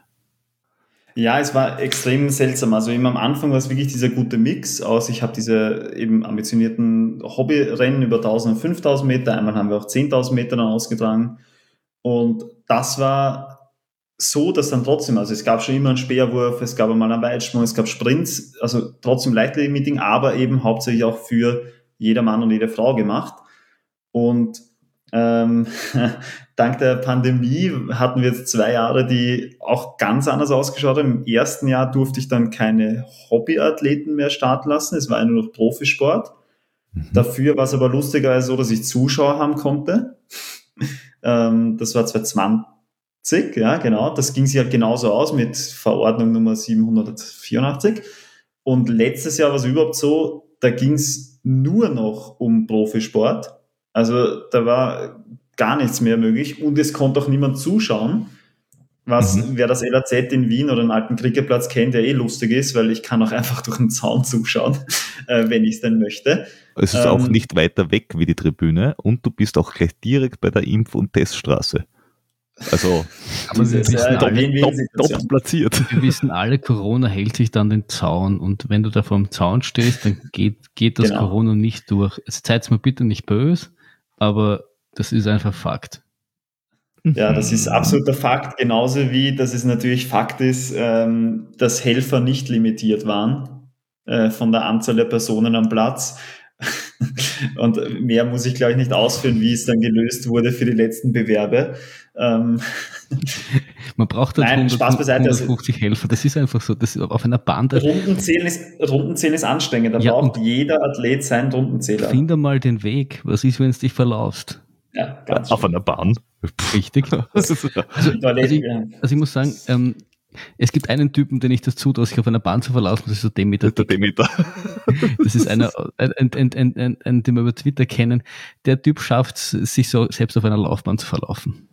Ja, es war extrem seltsam. Also eben am Anfang war es wirklich dieser gute Mix aus, ich habe diese eben ambitionierten Hobbyrennen über 1000 und 5000 Meter, einmal haben wir auch 10.000 Meter dann ausgetragen. Und das war so, dass dann trotzdem, also es gab schon immer einen Speerwurf, es gab einmal einen Weitsprung, es gab Sprints, also trotzdem Leichtathletik-Meeting, aber eben hauptsächlich auch für jeder Mann und jede Frau gemacht. Und ähm, dank der Pandemie hatten wir jetzt zwei Jahre, die auch ganz anders ausgeschaut haben. Im ersten Jahr durfte ich dann keine Hobbyathleten mehr starten lassen. Es war nur noch Profisport. Mhm. Dafür war es aber lustigerweise so, dass ich Zuschauer haben konnte. ähm, das war 2020, ja, genau. Das ging sich halt genauso aus mit Verordnung Nummer 784. Und letztes Jahr war es überhaupt so, da ging es nur noch um Profisport. Also da war gar nichts mehr möglich und es konnte auch niemand zuschauen. Was, mhm. wer das LAZ in Wien oder den alten Kriegeplatz kennt, der eh lustig ist, weil ich kann auch einfach durch den Zaun zuschauen, äh, wenn ich es denn möchte. Es ist ähm, auch nicht weiter weg wie die Tribüne und du bist auch gleich direkt bei der Impf- und Teststraße. Also, aber wir wissen ja, alle, top, top, platziert. Wir wissen alle, Corona hält sich dann den Zaun und wenn du da vor dem Zaun stehst, dann geht, geht das genau. Corona nicht durch. Jetzt seid mir bitte nicht böse, aber das ist einfach Fakt. Ja, das ist absoluter Fakt, genauso wie dass es natürlich Fakt ist, ähm, dass Helfer nicht limitiert waren äh, von der Anzahl der Personen am Platz. Und mehr muss ich, glaube ich, nicht ausführen, wie es dann gelöst wurde für die letzten Bewerbe. Ähm Man braucht halt Nein, 100, Spaß beiseite, 150 also, Helfer. Das ist einfach so. Das auf einer Bahn. Rundenzählen ist, Rundenzählen ist anstrengend. Da ja, braucht jeder Athlet seinen Rundenzähler. Finde mal den Weg. Was ist, wenn du dich verlaufst? Ja, ganz Auf schön. einer Bahn. Richtig. Also, also, also, ich, also ich muss sagen, ähm, es gibt einen Typen, den ich das zutraue, sich auf einer Bahn zu verlassen, das ist so Demeter. Der Demeter. Das ist einer, ein, ein, ein, ein, ein, den wir über Twitter kennen. Der Typ schafft es, sich so selbst auf einer Laufbahn zu verlaufen.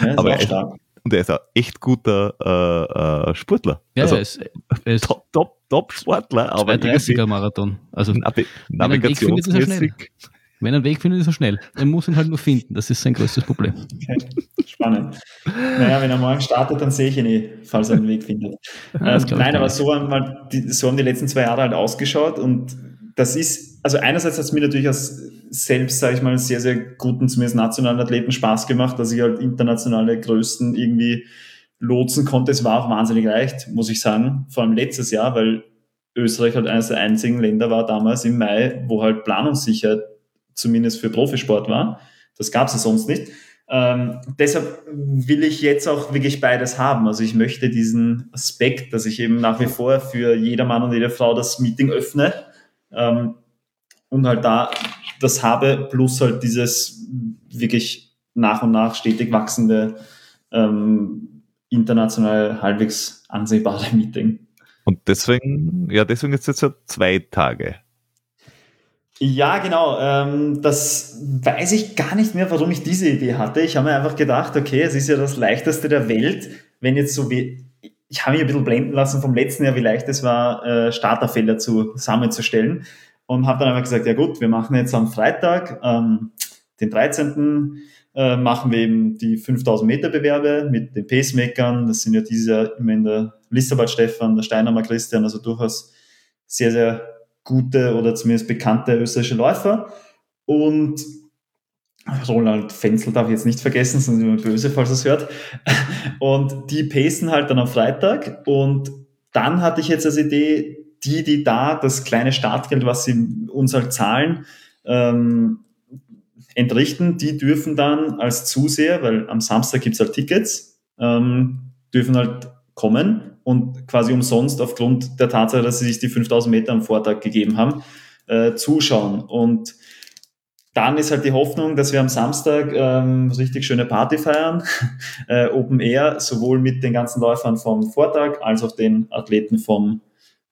Ja, Aber er ist, und er ist ein echt guter äh, äh, Sportler. Ja, also, er ist, er ist top, top, top Sportler. Aber 30er Marathon. Also Navigationsmäßig. Wenn er einen Weg findet, ist er schnell. Er muss ihn halt nur finden. Das ist sein größtes Problem. Okay. Spannend. Naja, wenn er morgen startet, dann sehe ich ihn eh, falls er einen Weg findet. Ja, ähm, nein, aber so haben, die, so haben die letzten zwei Jahre halt ausgeschaut und das ist, also einerseits hat es mir natürlich als selbst, sage ich mal, sehr, sehr guten, zumindest nationalen Athleten Spaß gemacht, dass ich halt internationale Größen irgendwie lotsen konnte. Es war auch wahnsinnig leicht, muss ich sagen, vor allem letztes Jahr, weil Österreich halt eines der einzigen Länder war damals im Mai, wo halt Planungssicherheit zumindest für Profisport war. Das gab es sonst nicht. Ähm, deshalb will ich jetzt auch wirklich beides haben. Also ich möchte diesen Aspekt, dass ich eben nach wie vor für jeder Mann und jede Frau das Meeting öffne ähm, und halt da das habe, plus halt dieses wirklich nach und nach stetig wachsende ähm, international halbwegs ansehbare Meeting. Und deswegen, ja, deswegen ist es jetzt ja zwei Tage. Ja, genau. Ähm, das weiß ich gar nicht mehr, warum ich diese Idee hatte. Ich habe mir einfach gedacht, okay, es ist ja das leichteste der Welt, wenn jetzt so wie, ich habe mich ein bisschen blenden lassen vom letzten Jahr, wie leicht es war, äh, Starterfelder zusammenzustellen. und habe dann einfach gesagt, ja gut, wir machen jetzt am Freitag, ähm, den 13. Äh, machen wir eben die 5000 Meter Bewerbe mit den Pacemakern. Das sind ja diese Jahr immer in der Lissabon Stefan, der Steinhammer Christian, also durchaus sehr, sehr gute oder zumindest bekannte österreichische Läufer. Und Roland Fenzel darf ich jetzt nicht vergessen, sonst sind wir böse, falls er es hört. Und die pacen halt dann am Freitag. Und dann hatte ich jetzt als Idee, die, die da das kleine Startgeld, was sie uns halt zahlen, ähm, entrichten, die dürfen dann als Zuseher, weil am Samstag gibt's halt Tickets, ähm, dürfen halt kommen und quasi umsonst aufgrund der Tatsache, dass sie sich die 5000 Meter am Vortag gegeben haben, äh, zuschauen. Und dann ist halt die Hoffnung, dass wir am Samstag ähm, richtig schöne Party feiern, äh, Open Air, sowohl mit den ganzen Läufern vom Vortag als auch den Athleten vom,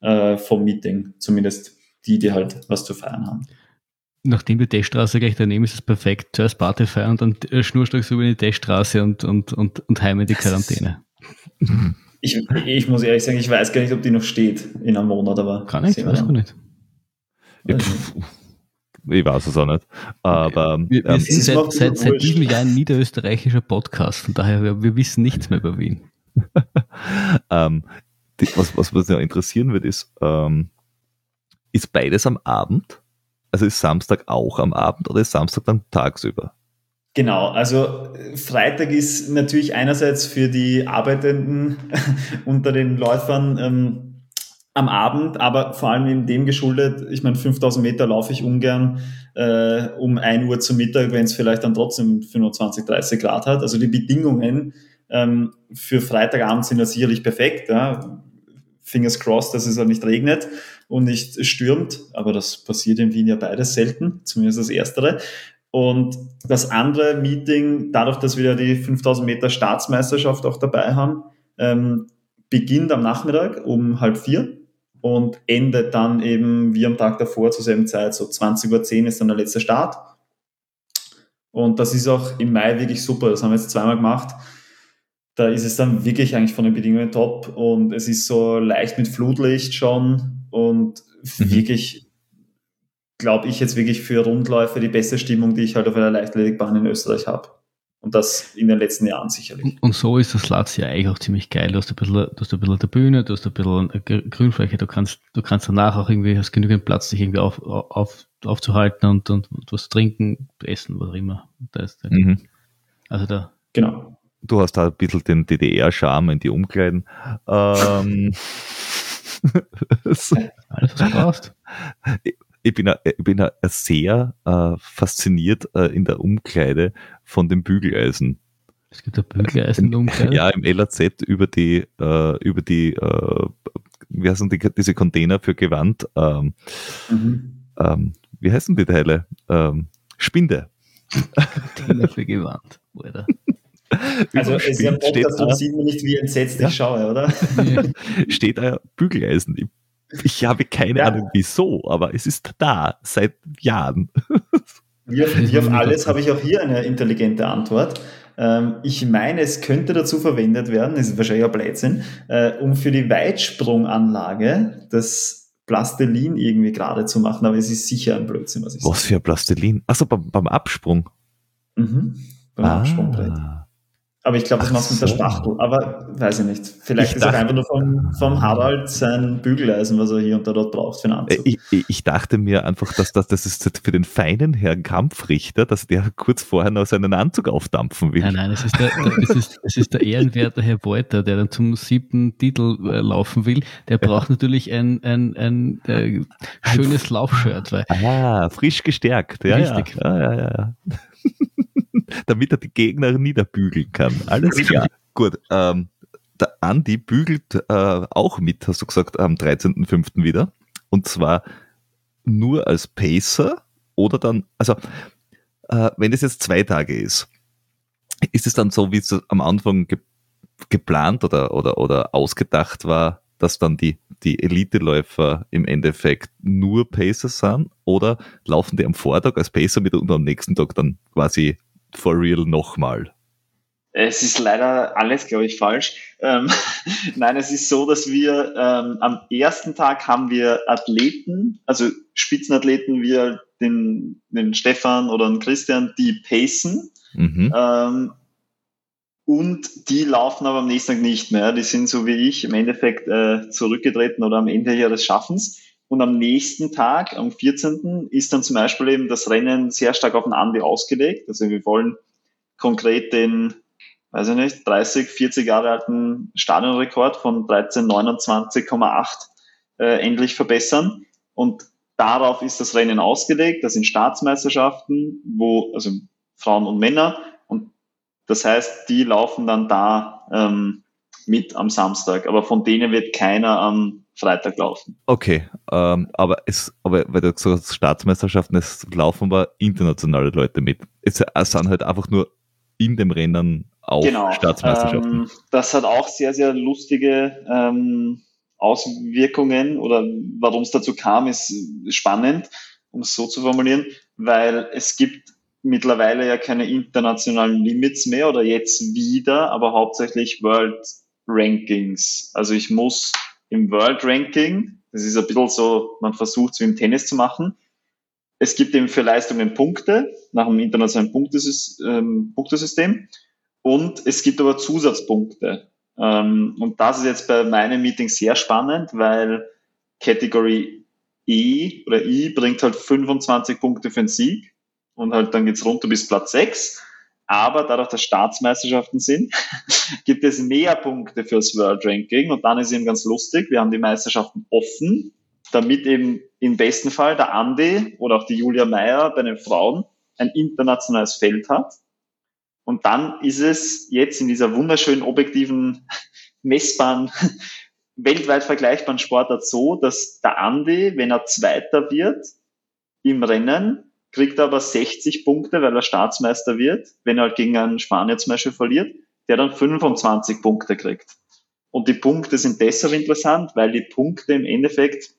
äh, vom Meeting, zumindest die, die halt was zu feiern haben. Nachdem die Teststraße gleich daneben ist, ist es perfekt. Zuerst Party feiern und dann schnurstracks über die Teststraße und, und, und, und heim in die Quarantäne. Ich, ich muss ehrlich sagen, ich weiß gar nicht, ob die noch steht in einem Monat, aber. Kann ich, weiß ich nicht. Ich weiß es auch nicht. Aber wir, wir ähm, sind seit, seit, seit diesem Jahr ein niederösterreichischer Podcast, von daher wir, wir wissen nichts mehr über Wien. ähm, die, was, was mich interessieren wird, ist, ähm, ist beides am Abend? Also ist Samstag auch am Abend oder ist Samstag dann tagsüber? Genau, also Freitag ist natürlich einerseits für die Arbeitenden unter den Läufern ähm, am Abend, aber vor allem in dem geschuldet, ich meine, 5000 Meter laufe ich ungern äh, um 1 Uhr zum Mittag, wenn es vielleicht dann trotzdem 25, 30 Grad hat. Also die Bedingungen ähm, für Freitagabend sind ja sicherlich perfekt. Ja. Fingers crossed, dass es auch nicht regnet und nicht stürmt, aber das passiert in Wien ja beides selten, zumindest das Erstere. Und das andere Meeting, dadurch, dass wir ja die 5000 Meter Staatsmeisterschaft auch dabei haben, ähm, beginnt am Nachmittag um halb vier und endet dann eben wie am Tag davor zur selben Zeit, so 20.10 Uhr ist dann der letzte Start. Und das ist auch im Mai wirklich super. Das haben wir jetzt zweimal gemacht. Da ist es dann wirklich eigentlich von den Bedingungen top und es ist so leicht mit Flutlicht schon und mhm. wirklich, glaube ich, jetzt wirklich für Rundläufe die beste Stimmung, die ich halt auf einer Leichtathltikbahn in Österreich habe. Und das in den letzten Jahren sicherlich. Und so ist das Latz ja eigentlich auch ziemlich geil. Du hast ein bisschen, du hast ein bisschen eine Bühne, du hast ein bisschen Grünfläche, du kannst, du kannst danach auch irgendwie, hast genügend Platz, dich irgendwie auf, auf, aufzuhalten und, und was trinken, essen, was auch immer. Da ist der, mhm. Also da. Genau. Du hast da ein bisschen den DDR-Charme in die Umkleiden. Ähm, Alles, was du brauchst ich bin, ich bin sehr äh, fasziniert äh, in der Umkleide von dem Bügeleisen. Es gibt ein Bügeleisen in der Umkleide? Ja, im LAZ über die, äh, über die, äh, wie heißen die, diese Container für Gewand? Ähm, mhm. ähm, wie heißen die Teile? Ähm, Spinde. Container für Gewand, oder? Also es ist ja Podcast, da sieht man nicht, wie entsetzt ja? ich schaue, oder? steht da Bügeleisen. Ich ich habe keine ja. Ahnung wieso, aber es ist da seit Jahren. Wie auf, wie auf alles habe ich auch hier eine intelligente Antwort. Ähm, ich meine, es könnte dazu verwendet werden, das ist wahrscheinlich ein Blödsinn, äh, um für die Weitsprunganlage das Plastelin irgendwie gerade zu machen, aber es ist sicher ein Blödsinn, was ich sage. Was für ein Plastelin? Achso, beim, beim Absprung. Mhm, beim ah. Absprungbrett. Aber ich glaube, das macht mit so. der Spachtel. Aber weiß ich nicht. Vielleicht ich ist dachte, auch einfach nur vom, vom Harald sein Bügeleisen, was er hier und da dort braucht für einen Anzug. Ich, ich dachte mir einfach, dass das, das ist für den feinen Herrn Kampfrichter, dass der kurz vorher noch seinen Anzug aufdampfen will. Nein, nein, es ist der, es ist, es ist der ehrenwerte Herr Beuter, der dann zum siebten Titel äh, laufen will. Der braucht natürlich ein, ein, ein, ein äh, schönes Laufshirt. Weil ah, frisch gestärkt. Ja, Richtig. Ja, ja, ja, ja. damit er die Gegner niederbügeln kann. Alles klar. Gut, ähm, der Andi bügelt äh, auch mit, hast du gesagt, am 13.05. wieder. Und zwar nur als Pacer oder dann, also äh, wenn es jetzt zwei Tage ist, ist es dann so, wie es am Anfang ge geplant oder, oder, oder ausgedacht war, dass dann die, die Elite-Läufer im Endeffekt nur Pacer sind oder laufen die am Vortag als Pacer mit und am nächsten Tag dann quasi for real nochmal? Es ist leider alles, glaube ich, falsch. Ähm, Nein, es ist so, dass wir ähm, am ersten Tag haben wir Athleten, also Spitzenathleten wie den, den Stefan oder den Christian, die pacen. Mhm. Ähm, und die laufen aber am nächsten Tag nicht mehr. Die sind so wie ich im Endeffekt äh, zurückgetreten oder am Ende ihres Schaffens. Und am nächsten Tag, am 14., ist dann zum Beispiel eben das Rennen sehr stark auf den Andi ausgelegt. Also wir wollen konkret den, weiß ich nicht, 30, 40 Jahre alten Stadionrekord von 1329,8 äh, endlich verbessern. Und darauf ist das Rennen ausgelegt. Das sind Staatsmeisterschaften, wo, also Frauen und Männer. Und das heißt, die laufen dann da ähm, mit am Samstag. Aber von denen wird keiner am Freitag laufen. Okay, ähm, aber es, aber weil du gesagt hast, Staatsmeisterschaften, es laufen aber internationale Leute mit. Es, sind halt einfach nur in dem Rennen auch genau, Staatsmeisterschaften. Ähm, das hat auch sehr, sehr lustige ähm, Auswirkungen oder warum es dazu kam, ist spannend, um es so zu formulieren, weil es gibt mittlerweile ja keine internationalen Limits mehr oder jetzt wieder, aber hauptsächlich World Rankings. Also ich muss im World Ranking. Das ist ein bisschen so, man versucht es wie im Tennis zu machen. Es gibt eben für Leistungen Punkte nach dem internationalen Punktesystem, ähm, Punktesystem. Und es gibt aber Zusatzpunkte. Ähm, und das ist jetzt bei meinem Meeting sehr spannend, weil Category E oder I bringt halt 25 Punkte für den Sieg und halt dann geht's runter bis Platz 6. Aber dadurch, dass Staatsmeisterschaften sind, gibt es mehr Punkte fürs World Ranking. Und dann ist eben ganz lustig, wir haben die Meisterschaften offen, damit eben im besten Fall der Andi oder auch die Julia Meyer bei den Frauen ein internationales Feld hat. Und dann ist es jetzt in dieser wunderschönen, objektiven, messbaren, weltweit vergleichbaren Sportart so, dass der Andi, wenn er Zweiter wird im Rennen, kriegt er aber 60 Punkte, weil er Staatsmeister wird, wenn er halt gegen einen Spanier zum Beispiel verliert, der dann 25 Punkte kriegt. Und die Punkte sind deshalb interessant, weil die Punkte im Endeffekt,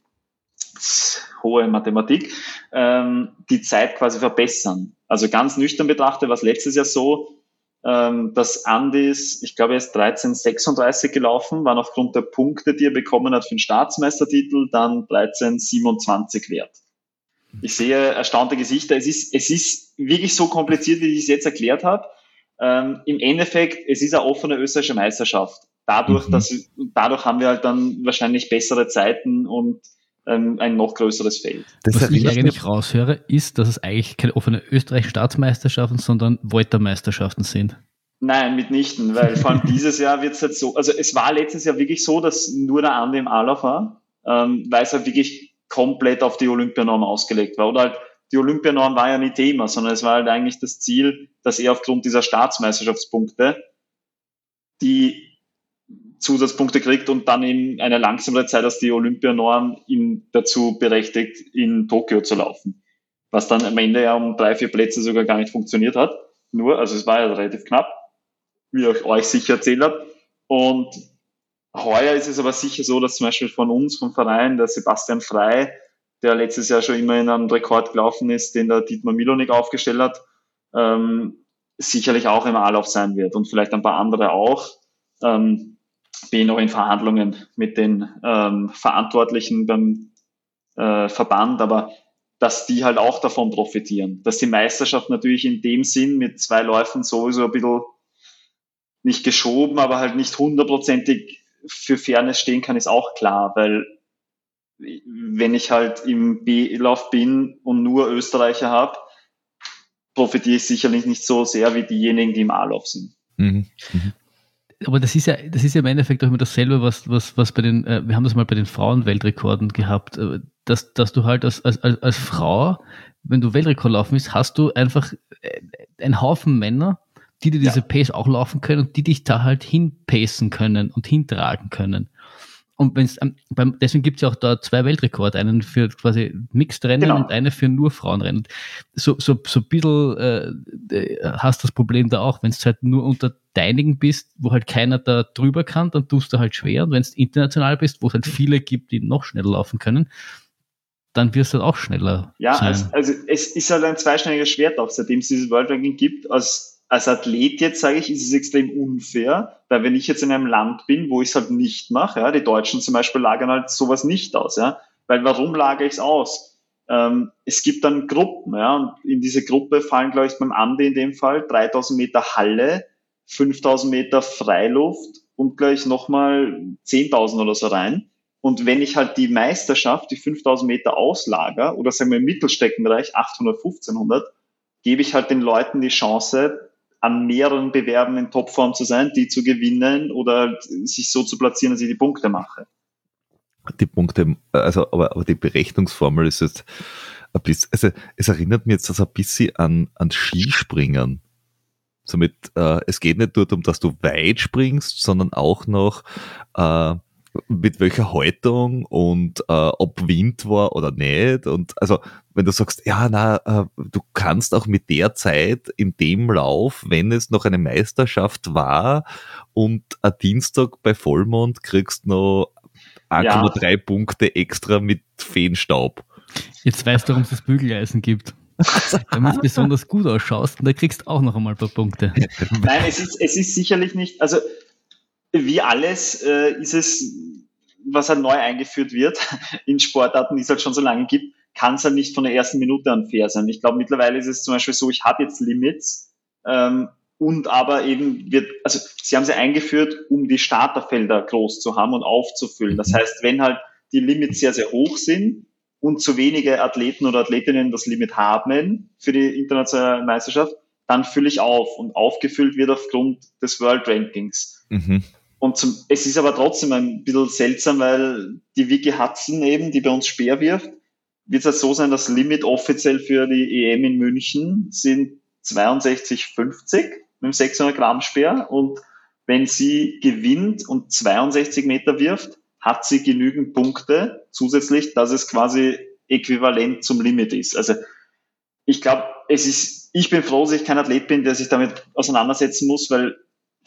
hohe Mathematik, ähm, die Zeit quasi verbessern. Also ganz nüchtern betrachtet war es letztes Jahr so, ähm, dass Andis, ich glaube, er ist 1336 gelaufen, waren aufgrund der Punkte, die er bekommen hat für den Staatsmeistertitel, dann 1327 wert. Ich sehe erstaunte Gesichter. Es ist, es ist wirklich so kompliziert, wie ich es jetzt erklärt habe. Ähm, Im Endeffekt, es ist eine offene österreichische Meisterschaft. Dadurch, mhm. dass, dadurch haben wir halt dann wahrscheinlich bessere Zeiten und ähm, ein noch größeres Feld. Das Was ich eigentlich raushöre, ist, dass es eigentlich keine offene österreichische Staatsmeisterschaften, sondern Volta-Meisterschaften sind. Nein, mitnichten, weil vor allem dieses Jahr wird es halt so, also es war letztes Jahr wirklich so, dass nur der Andi im Alauf war, ähm, weil es halt wirklich komplett auf die Olympianorm ausgelegt war. Oder halt, die Olympianorm war ja nie Thema, sondern es war halt eigentlich das Ziel, dass er aufgrund dieser Staatsmeisterschaftspunkte die Zusatzpunkte kriegt und dann in einer langsamere Zeit als die Olympianorm ihn dazu berechtigt, in Tokio zu laufen. Was dann am Ende ja um drei, vier Plätze sogar gar nicht funktioniert hat. Nur, also es war ja relativ knapp, wie ich euch sicher erzählt habe. Und Heuer ist es aber sicher so, dass zum Beispiel von uns, vom Verein, der Sebastian Frei, der letztes Jahr schon immer in einem Rekord gelaufen ist, den der Dietmar Milonik aufgestellt hat, ähm, sicherlich auch im A-Lauf sein wird und vielleicht ein paar andere auch. Ähm, bin noch in Verhandlungen mit den ähm, Verantwortlichen beim äh, Verband, aber dass die halt auch davon profitieren. Dass die Meisterschaft natürlich in dem Sinn mit zwei Läufen sowieso ein bisschen nicht geschoben, aber halt nicht hundertprozentig für Fairness stehen kann, ist auch klar, weil wenn ich halt im B-Lauf bin und nur Österreicher habe, profitiere ich sicherlich nicht so sehr wie diejenigen, die im A-Lauf sind. Mhm. Mhm. Aber das ist ja, das ist ja im Endeffekt auch immer dasselbe, was, was, was bei den, äh, wir haben das mal bei den Frauenweltrekorden gehabt, äh, dass, dass du halt als, als, als Frau, wenn du Weltrekord laufen willst, hast du einfach äh, einen Haufen Männer, die dir diese ja. Pace auch laufen können und die dich da halt hinpacen können und hintragen können. Und wenn's, ähm, beim, deswegen gibt es ja auch da zwei Weltrekorde, einen für quasi Mixed-Rennen genau. und eine für nur Frauenrennen. So, so, so ein bisschen äh, äh hast das Problem da auch, wenn du halt nur unter deinigen bist, wo halt keiner da drüber kann, dann tust du halt schwer. Und wenn du international bist, wo es halt viele gibt, die noch schneller laufen können, dann wirst du halt auch schneller. Ja, sein. Also, also es ist halt ein zweischneidiges Schwert auch, seitdem es dieses World Ranking gibt, als als Athlet jetzt, sage ich, ist es extrem unfair, weil wenn ich jetzt in einem Land bin, wo ich es halt nicht mache, ja, die Deutschen zum Beispiel lagern halt sowas nicht aus, ja, weil warum lagere ich es aus? Ähm, es gibt dann Gruppen, ja, und in diese Gruppe fallen, glaube ich, beim Ande in dem Fall 3000 Meter Halle, 5000 Meter Freiluft und gleich nochmal 10.000 oder so rein. Und wenn ich halt die Meisterschaft, die 5000 Meter auslager oder sagen wir im Mittelstreckenbereich 800, 1500, gebe ich halt den Leuten die Chance, an mehreren Bewerben in Topform zu sein, die zu gewinnen oder sich so zu platzieren, dass ich die Punkte mache. Die Punkte, also aber, aber die Berechnungsformel ist jetzt ein bisschen, also es erinnert mich jetzt also ein bisschen an, an Skispringen. Somit, äh, es geht nicht nur darum, dass du weit springst, sondern auch noch äh, mit welcher Haltung und äh, ob Wind war oder nicht. Und also, wenn du sagst, ja, na, äh, du kannst auch mit der Zeit in dem Lauf, wenn es noch eine Meisterschaft war und ein Dienstag bei Vollmond kriegst noch 1,3 ja. Punkte extra mit Feenstaub. Jetzt weißt du, warum es das Bügeleisen gibt. Wenn du besonders gut ausschaust, dann kriegst du auch noch einmal ein paar Punkte. Nein, es ist, es ist sicherlich nicht, also wie alles äh, ist es, was halt neu eingeführt wird in Sportarten, die es halt schon so lange gibt, kann es halt nicht von der ersten Minute an fair sein. Ich glaube, mittlerweile ist es zum Beispiel so, ich habe jetzt Limits ähm, und aber eben wird, also sie haben sie eingeführt, um die Starterfelder groß zu haben und aufzufüllen. Das heißt, wenn halt die Limits sehr, sehr hoch sind und zu wenige Athleten oder Athletinnen das Limit haben für die internationale Meisterschaft, dann fülle ich auf und aufgefüllt wird aufgrund des World Rankings. Mhm. Und zum, es ist aber trotzdem ein bisschen seltsam, weil die Vicky Hudson eben, die bei uns Speer wirft, wird es halt so sein, das Limit offiziell für die EM in München sind 62,50 mit dem 600 Gramm Speer und wenn sie gewinnt und 62 Meter wirft, hat sie genügend Punkte zusätzlich, dass es quasi äquivalent zum Limit ist. Also ich glaube, es ist, ich bin froh, dass ich kein Athlet bin, der sich damit auseinandersetzen muss, weil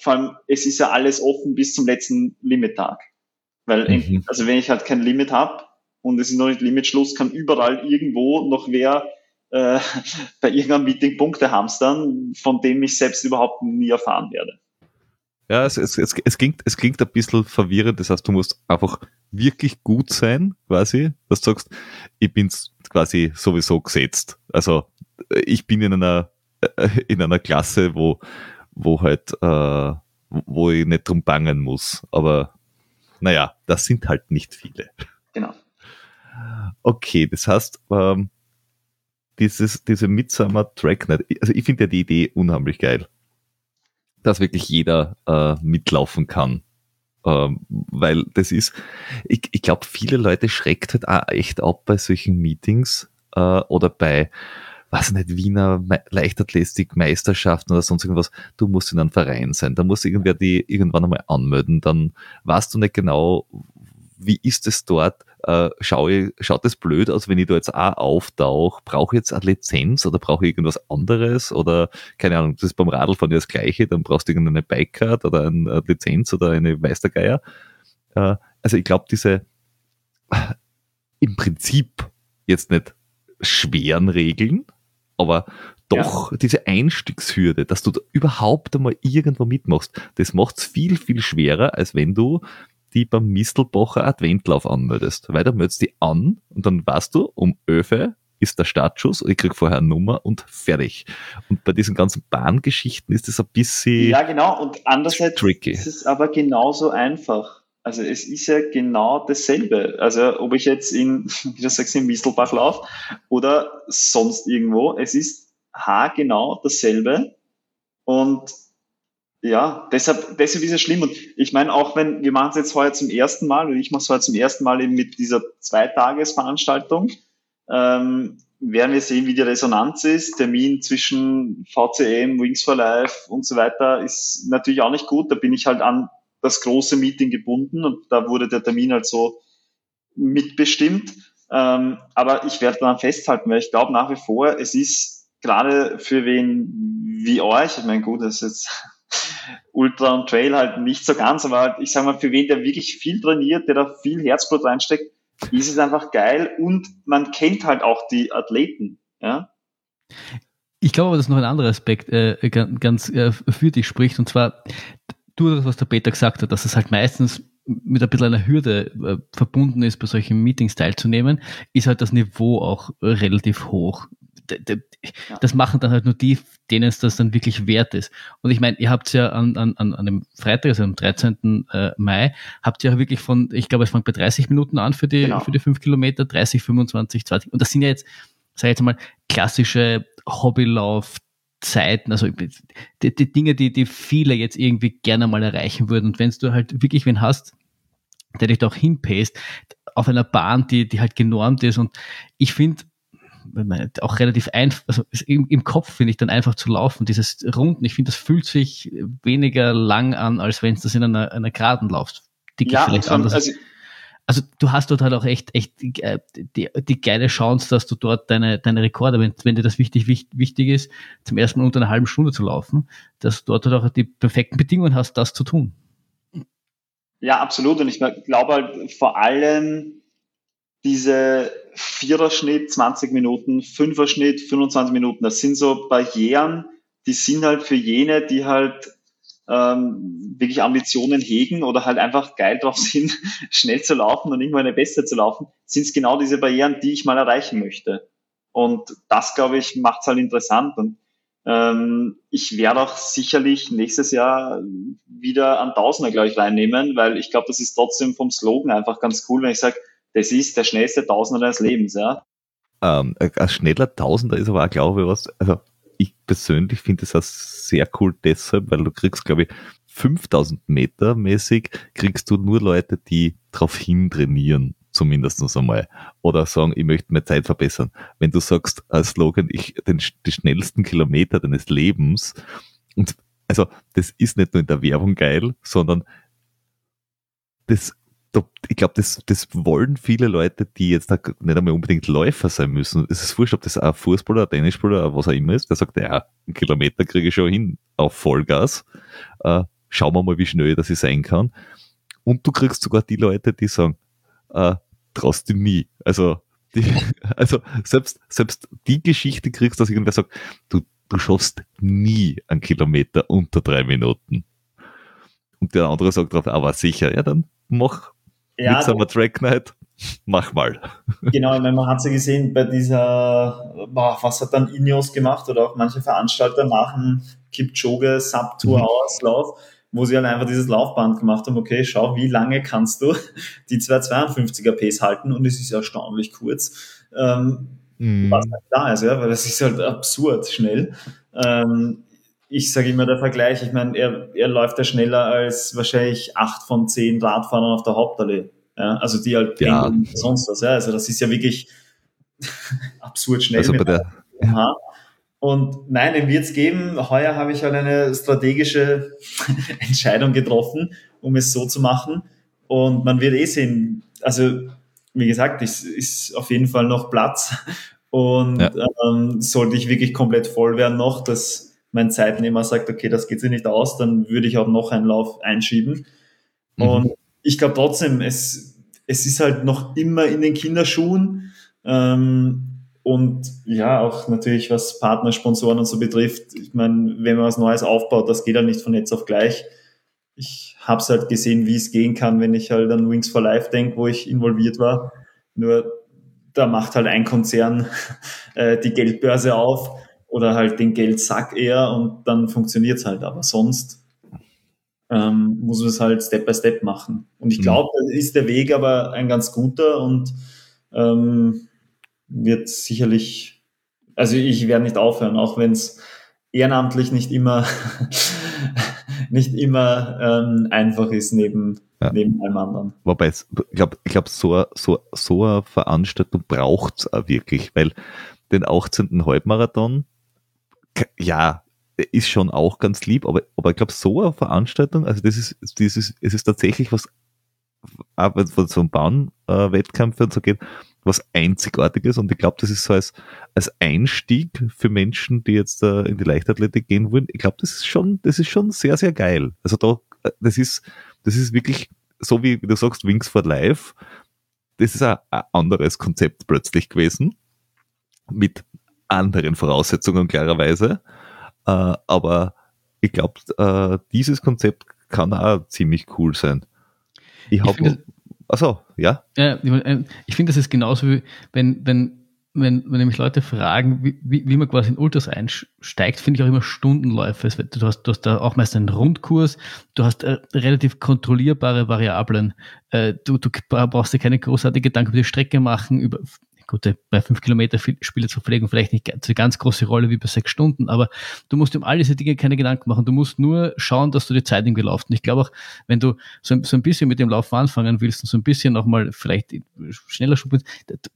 vor allem, es ist ja alles offen bis zum letzten Limittag. Weil, mhm. also wenn ich halt kein Limit habe und es ist noch nicht Limitschluss, kann überall irgendwo noch wer äh, bei irgendeinem Meeting Punkte hamstern, von dem ich selbst überhaupt nie erfahren werde. Ja, es, es, es, es, klingt, es klingt ein bisschen verwirrend. Das heißt, du musst einfach wirklich gut sein, quasi, dass du sagst, ich bin's quasi sowieso gesetzt. Also ich bin in einer, äh, in einer Klasse, wo wo halt, äh, wo ich nicht drum bangen muss. Aber naja, das sind halt nicht viele. Genau. Okay, das heißt, ähm, dieses, diese Midsummer Tracknet, also ich finde ja die Idee unheimlich geil, dass wirklich jeder äh, mitlaufen kann. Ähm, weil das ist, ich, ich glaube, viele Leute schreckt halt auch echt ab bei solchen Meetings äh, oder bei was nicht, Wiener Leichtathletik-Meisterschaften oder sonst irgendwas, du musst in einem Verein sein. Da muss irgendwer die irgendwann einmal anmelden. Dann weißt du nicht genau, wie ist es dort? Äh, schau ich, schaut es blöd aus, wenn ich da jetzt auch auftauche? Brauche ich jetzt eine Lizenz oder brauche ich irgendwas anderes? Oder, keine Ahnung, das ist beim Radlfahren ja das Gleiche, dann brauchst du irgendeine Bike-Card oder eine Lizenz oder eine Meistergeier. Äh, also ich glaube, diese im Prinzip jetzt nicht schweren Regeln, aber doch ja. diese Einstiegshürde, dass du da überhaupt einmal irgendwo mitmachst, das macht's viel, viel schwerer, als wenn du die beim Mistelbacher Adventlauf anmeldest. Weil da meldest die an und dann weißt du, um Öfe ist der Startschuss ich krieg vorher eine Nummer und fertig. Und bei diesen ganzen Bahngeschichten ist das ein bisschen Ja, genau. Und andererseits tricky. ist es aber genauso einfach. Also es ist ja genau dasselbe. Also ob ich jetzt in, wie du sagst, in Mistelbach laufe oder sonst irgendwo, es ist haargenau dasselbe. Und ja, deshalb, deshalb ist es schlimm. Und ich meine, auch wenn, wir machen es jetzt heuer zum ersten Mal, und ich mache es heuer zum ersten Mal eben mit dieser Zweitagesveranstaltung, ähm, werden wir sehen, wie die Resonanz ist. Termin zwischen VCM, Wings for Life und so weiter ist natürlich auch nicht gut. Da bin ich halt an das große Meeting gebunden und da wurde der Termin halt so mitbestimmt. Ähm, aber ich werde daran festhalten, weil ich glaube nach wie vor, es ist gerade für wen wie euch, ich meine, gut, das ist jetzt Ultra und Trail halt nicht so ganz, aber halt, ich sage mal, für wen der wirklich viel trainiert, der da viel Herzblut reinsteckt, ist es einfach geil und man kennt halt auch die Athleten. Ja? Ich glaube aber, dass noch ein anderer Aspekt äh, ganz äh, für dich spricht, und zwar du, was der Peter gesagt hat, dass es halt meistens mit ein bisschen einer Hürde äh, verbunden ist, bei solchen Meetings teilzunehmen, ist halt das Niveau auch relativ hoch. Das machen dann halt nur die, denen es das dann wirklich wert ist. Und ich meine, ihr habt ja an, an, an dem Freitag, also am 13. Äh, Mai, habt ihr ja wirklich von, ich glaube, es fängt bei 30 Minuten an für die, genau. für die 5 Kilometer, 30, 25, 20. Und das sind ja jetzt, sag ich jetzt mal, klassische Hobbylauf, Zeiten, also die, die, Dinge, die, die viele jetzt irgendwie gerne mal erreichen würden. Und wenn du halt wirklich wen hast, der dich da auch hinpaced, auf einer Bahn, die, die halt genormt ist. Und ich finde, auch relativ einfach, also im, im Kopf finde ich dann einfach zu laufen, dieses Runden, ich finde, das fühlt sich weniger lang an, als wenn es das in einer, einer Geraden laufst. Die ja, vielleicht anders. Also, also du hast dort halt auch echt, echt äh, die, die geile Chance, dass du dort deine, deine Rekorde, wenn, wenn dir das wichtig, wichtig, wichtig ist, zum ersten Mal unter einer halben Stunde zu laufen, dass du dort halt auch die perfekten Bedingungen hast, das zu tun. Ja, absolut. Und ich glaube halt vor allem diese Viererschnitt, 20 Minuten, Fünfer-Schnitt, 25 Minuten, das sind so Barrieren, die sind halt für jene, die halt ähm, wirklich Ambitionen hegen oder halt einfach geil drauf sind, schnell zu laufen und irgendwann eine Beste zu laufen, sind es genau diese Barrieren, die ich mal erreichen möchte. Und das, glaube ich, macht es halt interessant. Und ähm, ich werde auch sicherlich nächstes Jahr wieder an Tausender, glaube ich, reinnehmen, weil ich glaube, das ist trotzdem vom Slogan einfach ganz cool, wenn ich sage, das ist der schnellste Tausender des Lebens, ja. Ähm, ein schneller Tausender ist aber auch, glaube ich, was, also ich persönlich finde es auch sehr cool deshalb, weil du kriegst, glaube ich, 5000 Meter mäßig kriegst du nur Leute, die drauf hin trainieren, zumindest einmal. Oder sagen, ich möchte meine Zeit verbessern. Wenn du sagst als Slogan, ich, den, die schnellsten Kilometer deines Lebens, und also das ist nicht nur in der Werbung geil, sondern das ich glaube, das, das wollen viele Leute, die jetzt nicht einmal unbedingt Läufer sein müssen. Es ist wurscht, ob das ein Fußballer, ein Tennisspieler, was auch immer ist, der sagt, ja, einen Kilometer kriege ich schon hin auf Vollgas. Äh, schauen wir mal, wie schnell das ich sein kann. Und du kriegst sogar die Leute, die sagen, äh, traust du nie. Also, die, also selbst, selbst die Geschichte kriegst, dass irgendwer sagt, du, du schaffst nie einen Kilometer unter drei Minuten. Und der andere sagt drauf, aber sicher, ja, dann mach, ja, Midsummer Track Night, mach mal. Genau, ich meine, man hat es ja gesehen bei dieser, boah, was hat dann Ineos gemacht oder auch manche Veranstalter nach dem Kipchoge Sub Tour mhm. Auslauf, wo sie halt einfach dieses Laufband gemacht haben, okay, schau, wie lange kannst du die 252er Pace halten und es ist erstaunlich kurz. Ähm, mhm. Was halt da ist, ja, weil das ist halt absurd schnell. Ähm, ich sage immer der Vergleich, ich meine, er, er läuft ja schneller als wahrscheinlich acht von zehn Radfahrern auf der Hauptallee. Ja, also die halt ja. sonst was. Ja, also das ist ja wirklich absurd schnell. Also bei der, ja. Und nein, den wird es geben. Heuer habe ich halt eine strategische Entscheidung getroffen, um es so zu machen. Und man wird eh sehen, also wie gesagt, es ist auf jeden Fall noch Platz. Und ja. ähm, sollte ich wirklich komplett voll werden noch, dass mein Zeitnehmer sagt, okay, das geht sich nicht aus, dann würde ich auch noch einen Lauf einschieben. Mhm. Und ich glaube trotzdem, es, es ist halt noch immer in den Kinderschuhen. Ähm, und ja, auch natürlich, was Partner, Sponsoren und so betrifft. Ich meine, wenn man was Neues aufbaut, das geht halt nicht von jetzt auf gleich. Ich habe es halt gesehen, wie es gehen kann, wenn ich halt an Wings for Life denke, wo ich involviert war. Nur da macht halt ein Konzern äh, die Geldbörse auf oder halt den Geldsack eher und dann funktioniert es halt. Aber sonst ähm, muss man es halt Step by Step machen. Und ich glaube, mhm. ist der Weg aber ein ganz guter und ähm, wird sicherlich, also ich werde nicht aufhören, auch wenn es ehrenamtlich nicht immer nicht immer ähm, einfach ist neben ja. neben allem anderen. Wobei, ich glaube, ich glaub, so, so, so eine Veranstaltung braucht es auch wirklich, weil den 18. Halbmarathon, ja, ist schon auch ganz lieb, aber, aber ich glaube, so eine Veranstaltung, also das ist, das ist, es ist tatsächlich was, wenn es von so einem Bahnwettkampf und so geht, was Einzigartiges und ich glaube, das ist so als, als Einstieg für Menschen, die jetzt uh, in die Leichtathletik gehen wollen. Ich glaube, das ist schon, das ist schon sehr, sehr geil. Also da, das ist, das ist wirklich so wie, wie du sagst, Wings for Life. Das ist ein anderes Konzept plötzlich gewesen. Mit anderen Voraussetzungen klarerweise. Äh, aber ich glaube, äh, dieses Konzept kann auch ziemlich cool sein. Ich habe. Achso, ja. ja äh, ich finde, das ist genauso wie, wenn, wenn wenn, wenn nämlich Leute fragen, wie, wie, wie man quasi in Ultras einsteigt, finde ich auch immer Stundenläufe. Du hast, du hast da auch meist einen Rundkurs, du hast äh, relativ kontrollierbare Variablen. Äh, du, du brauchst dir keine großartige Gedanken über die Strecke machen, über Gut, bei fünf Kilometer Spiele zu verlegen vielleicht nicht eine ganz große Rolle wie bei sechs Stunden, aber du musst um all diese Dinge keine Gedanken machen. Du musst nur schauen, dass du die Zeit irgendwie laufst. Und ich glaube auch, wenn du so, so ein bisschen mit dem Laufen anfangen willst und so ein bisschen nochmal vielleicht schneller schuppelst,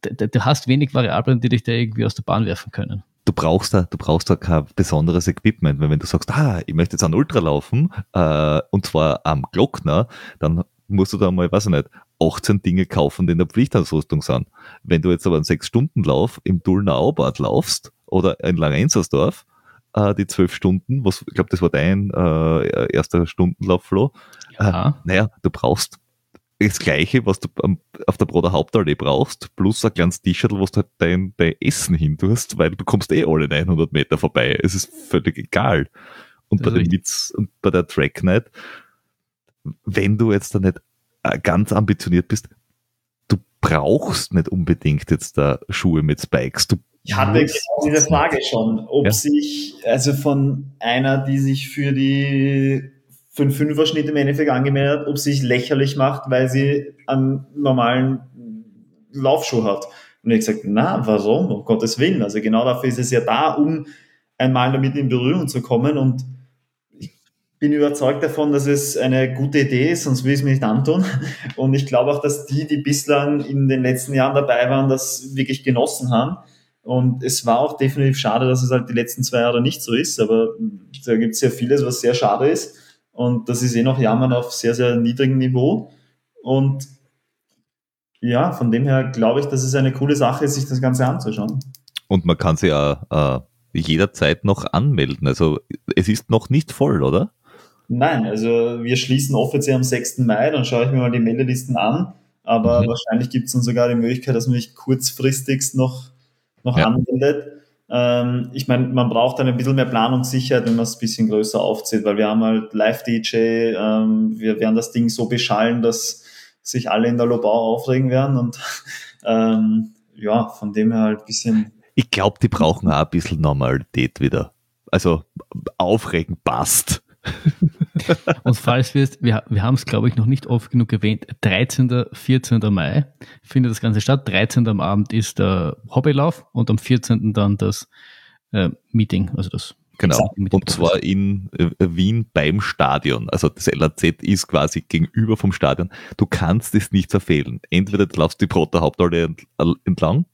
du hast wenig Variablen, die dich da irgendwie aus der Bahn werfen können du brauchst da, du brauchst da kein besonderes Equipment. Weil wenn du sagst, ah, ich möchte jetzt einen Ultra laufen, äh, und zwar am Glockner, dann musst du da mal, weiß ich nicht, 18 Dinge kaufen, die in der Pflichtausrüstung sind. Wenn du jetzt aber einen 6-Stunden-Lauf im Dulner Aubad laufst oder in Langensersdorf, äh, die 12 Stunden, was, ich glaube, das war dein äh, erster Stundenlauf, Flo. Ja. Äh, naja, du brauchst das Gleiche, was du auf der Broder Hauptallee brauchst, plus ein kleines T-Shirt, wo du halt dein, dein Essen hin tust, weil du kommst eh alle 900 Meter vorbei. Es ist völlig egal. Und bei, den Witz und bei der Track Night, wenn du jetzt da nicht äh, ganz ambitioniert bist, du brauchst nicht unbedingt jetzt da Schuhe mit Spikes. Du ich hatte genau diese Frage schon, ob ja. sich, also von einer, die sich für die 5-5er Schnitt im Endeffekt angemeldet hat, ob sie sich lächerlich macht, weil sie einen normalen Laufschuh hat. Und ich gesagt, na, warum? Um Gottes Willen. Also genau dafür ist es ja da, um einmal damit in Berührung zu kommen und bin überzeugt davon, dass es eine gute Idee ist, sonst will ich es mir nicht antun. Und ich glaube auch, dass die, die bislang in den letzten Jahren dabei waren, das wirklich genossen haben. Und es war auch definitiv schade, dass es halt die letzten zwei Jahre nicht so ist, aber da gibt es ja vieles, was sehr schade ist. Und das ist eh noch Jammern auf sehr, sehr niedrigem Niveau. Und ja, von dem her glaube ich, dass es eine coole Sache ist, sich das Ganze anzuschauen. Und man kann sich ja äh, jederzeit noch anmelden. Also es ist noch nicht voll, oder? Nein, also wir schließen offiziell am 6. Mai, dann schaue ich mir mal die Meldelisten an. Aber mhm. wahrscheinlich gibt es dann sogar die Möglichkeit, dass man sich kurzfristigst noch, noch ja. anmeldet. Ähm, ich meine, man braucht dann ein bisschen mehr Planungssicherheit, wenn man es ein bisschen größer aufzieht, weil wir haben halt Live-DJ, ähm, wir werden das Ding so beschallen, dass sich alle in der Lobau aufregen werden und ähm, ja, von dem her halt ein bisschen. Ich glaube, die brauchen auch ein bisschen Normalität wieder. Also aufregen passt. Und falls wir es, wir, haben es glaube ich noch nicht oft genug erwähnt, 13. 14. Mai findet das Ganze statt. 13. am Abend ist der Hobbylauf und am 14. dann das äh, Meeting, also das Genau, und zwar in äh, Wien beim Stadion. Also das LAZ ist quasi gegenüber vom Stadion. Du kannst es nicht verfehlen. Entweder du laufst die Brotter Hauptallee entlang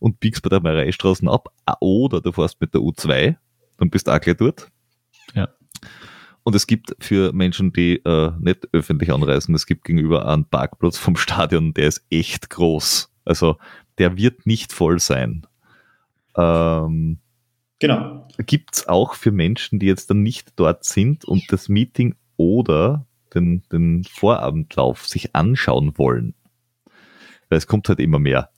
und biegst bei der Mareistraßen ab, oder du fährst mit der U2, dann bist du auch gleich dort. Ja. Und es gibt für Menschen, die äh, nicht öffentlich anreisen, es gibt gegenüber einen Parkplatz vom Stadion, der ist echt groß. Also der wird nicht voll sein. Ähm, genau. Gibt es auch für Menschen, die jetzt dann nicht dort sind und das Meeting oder den, den Vorabendlauf sich anschauen wollen? Weil es kommt halt immer mehr.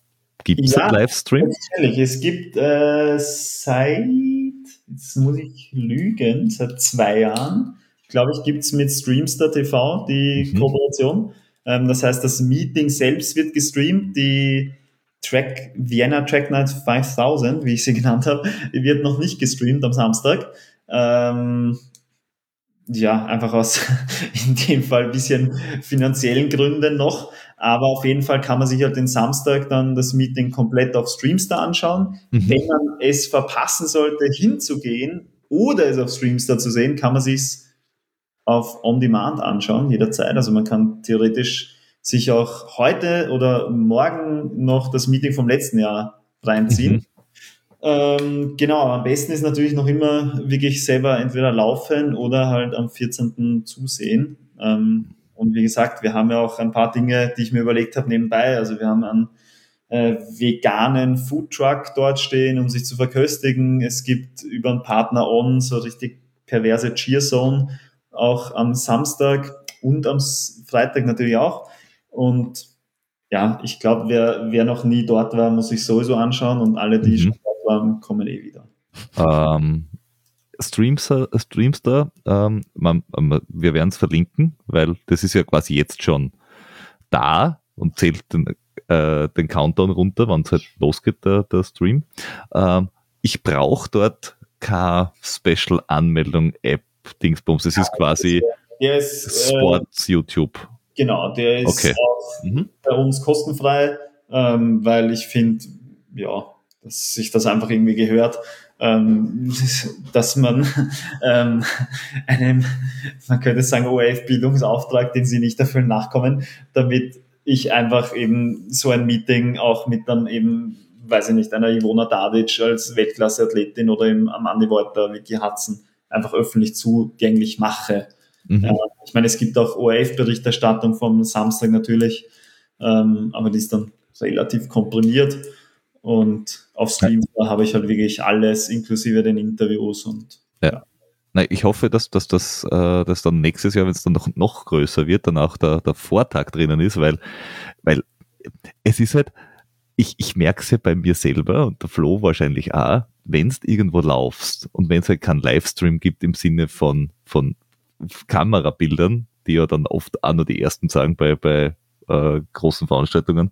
Gibt es ja, einen Livestream? Natürlich. Es gibt äh, seit jetzt muss ich lügen, seit zwei Jahren, glaube ich, gibt es mit Streamster TV die mhm. Kooperation. Ähm, das heißt, das Meeting selbst wird gestreamt, die Track, Vienna Track Night 5000, wie ich sie genannt habe, wird noch nicht gestreamt am Samstag. Ähm, ja, einfach aus in dem Fall ein bisschen finanziellen Gründen noch. Aber auf jeden Fall kann man sich halt den Samstag dann das Meeting komplett auf Streamstar anschauen. Mhm. Wenn man es verpassen sollte, hinzugehen oder es auf Streamstar zu sehen, kann man sich auf On Demand anschauen, jederzeit. Also man kann theoretisch sich auch heute oder morgen noch das Meeting vom letzten Jahr reinziehen. Mhm. Ähm, genau, am besten ist natürlich noch immer wirklich selber entweder laufen oder halt am 14. zusehen. Ähm, und wie gesagt, wir haben ja auch ein paar Dinge, die ich mir überlegt habe nebenbei. Also wir haben einen äh, veganen Foodtruck dort stehen, um sich zu verköstigen. Es gibt über einen Partner On so richtig perverse Cheerzone auch am Samstag und am Freitag natürlich auch. Und ja, ich glaube, wer, wer noch nie dort war, muss sich sowieso anschauen und alle, die mhm. schon dort waren, kommen eh wieder. Ähm, Streamster, Streamster ähm, man, man, wir werden es verlinken, weil das ist ja quasi jetzt schon da und zählt den, äh, den Countdown runter, wann es halt losgeht, der, der Stream. Ähm, ich brauche dort keine Special-Anmeldung-App, Dingsbums. Es ist quasi Der ist, äh, Sports YouTube. Genau, der ist Okay. auch Mhm. bei uns kostenfrei, ähm, weil ich finde, ja, dass sich das einfach irgendwie gehört, ähm, dass man ähm, einem, man könnte sagen, ORF-Bildungsauftrag, den sie nicht erfüllen, nachkommen, damit ich einfach eben so ein Meeting auch mit dann eben, weiß ich nicht, einer Ivona Dadic als Weltklasse-Athletin oder eben Amanda Wolter, Vicky Hudson einfach öffentlich zugänglich mache. Mhm. Ja, ich meine, es gibt auch ORF-Berichterstattung vom Samstag natürlich, ähm, aber die ist dann relativ komprimiert. Und auf Stream da habe ich halt wirklich alles, inklusive den Interviews und Nein, ich hoffe, dass, dass das äh, dass dann nächstes Jahr, wenn es dann noch, noch größer wird, dann auch der, der Vortag drinnen ist, weil, weil es ist halt, ich, ich merke es ja bei mir selber und der Flo wahrscheinlich auch, wenn du irgendwo laufst und wenn es halt keinen Livestream gibt im Sinne von, von Kamerabildern, die ja dann oft auch nur die ersten sagen bei, bei äh, großen Veranstaltungen,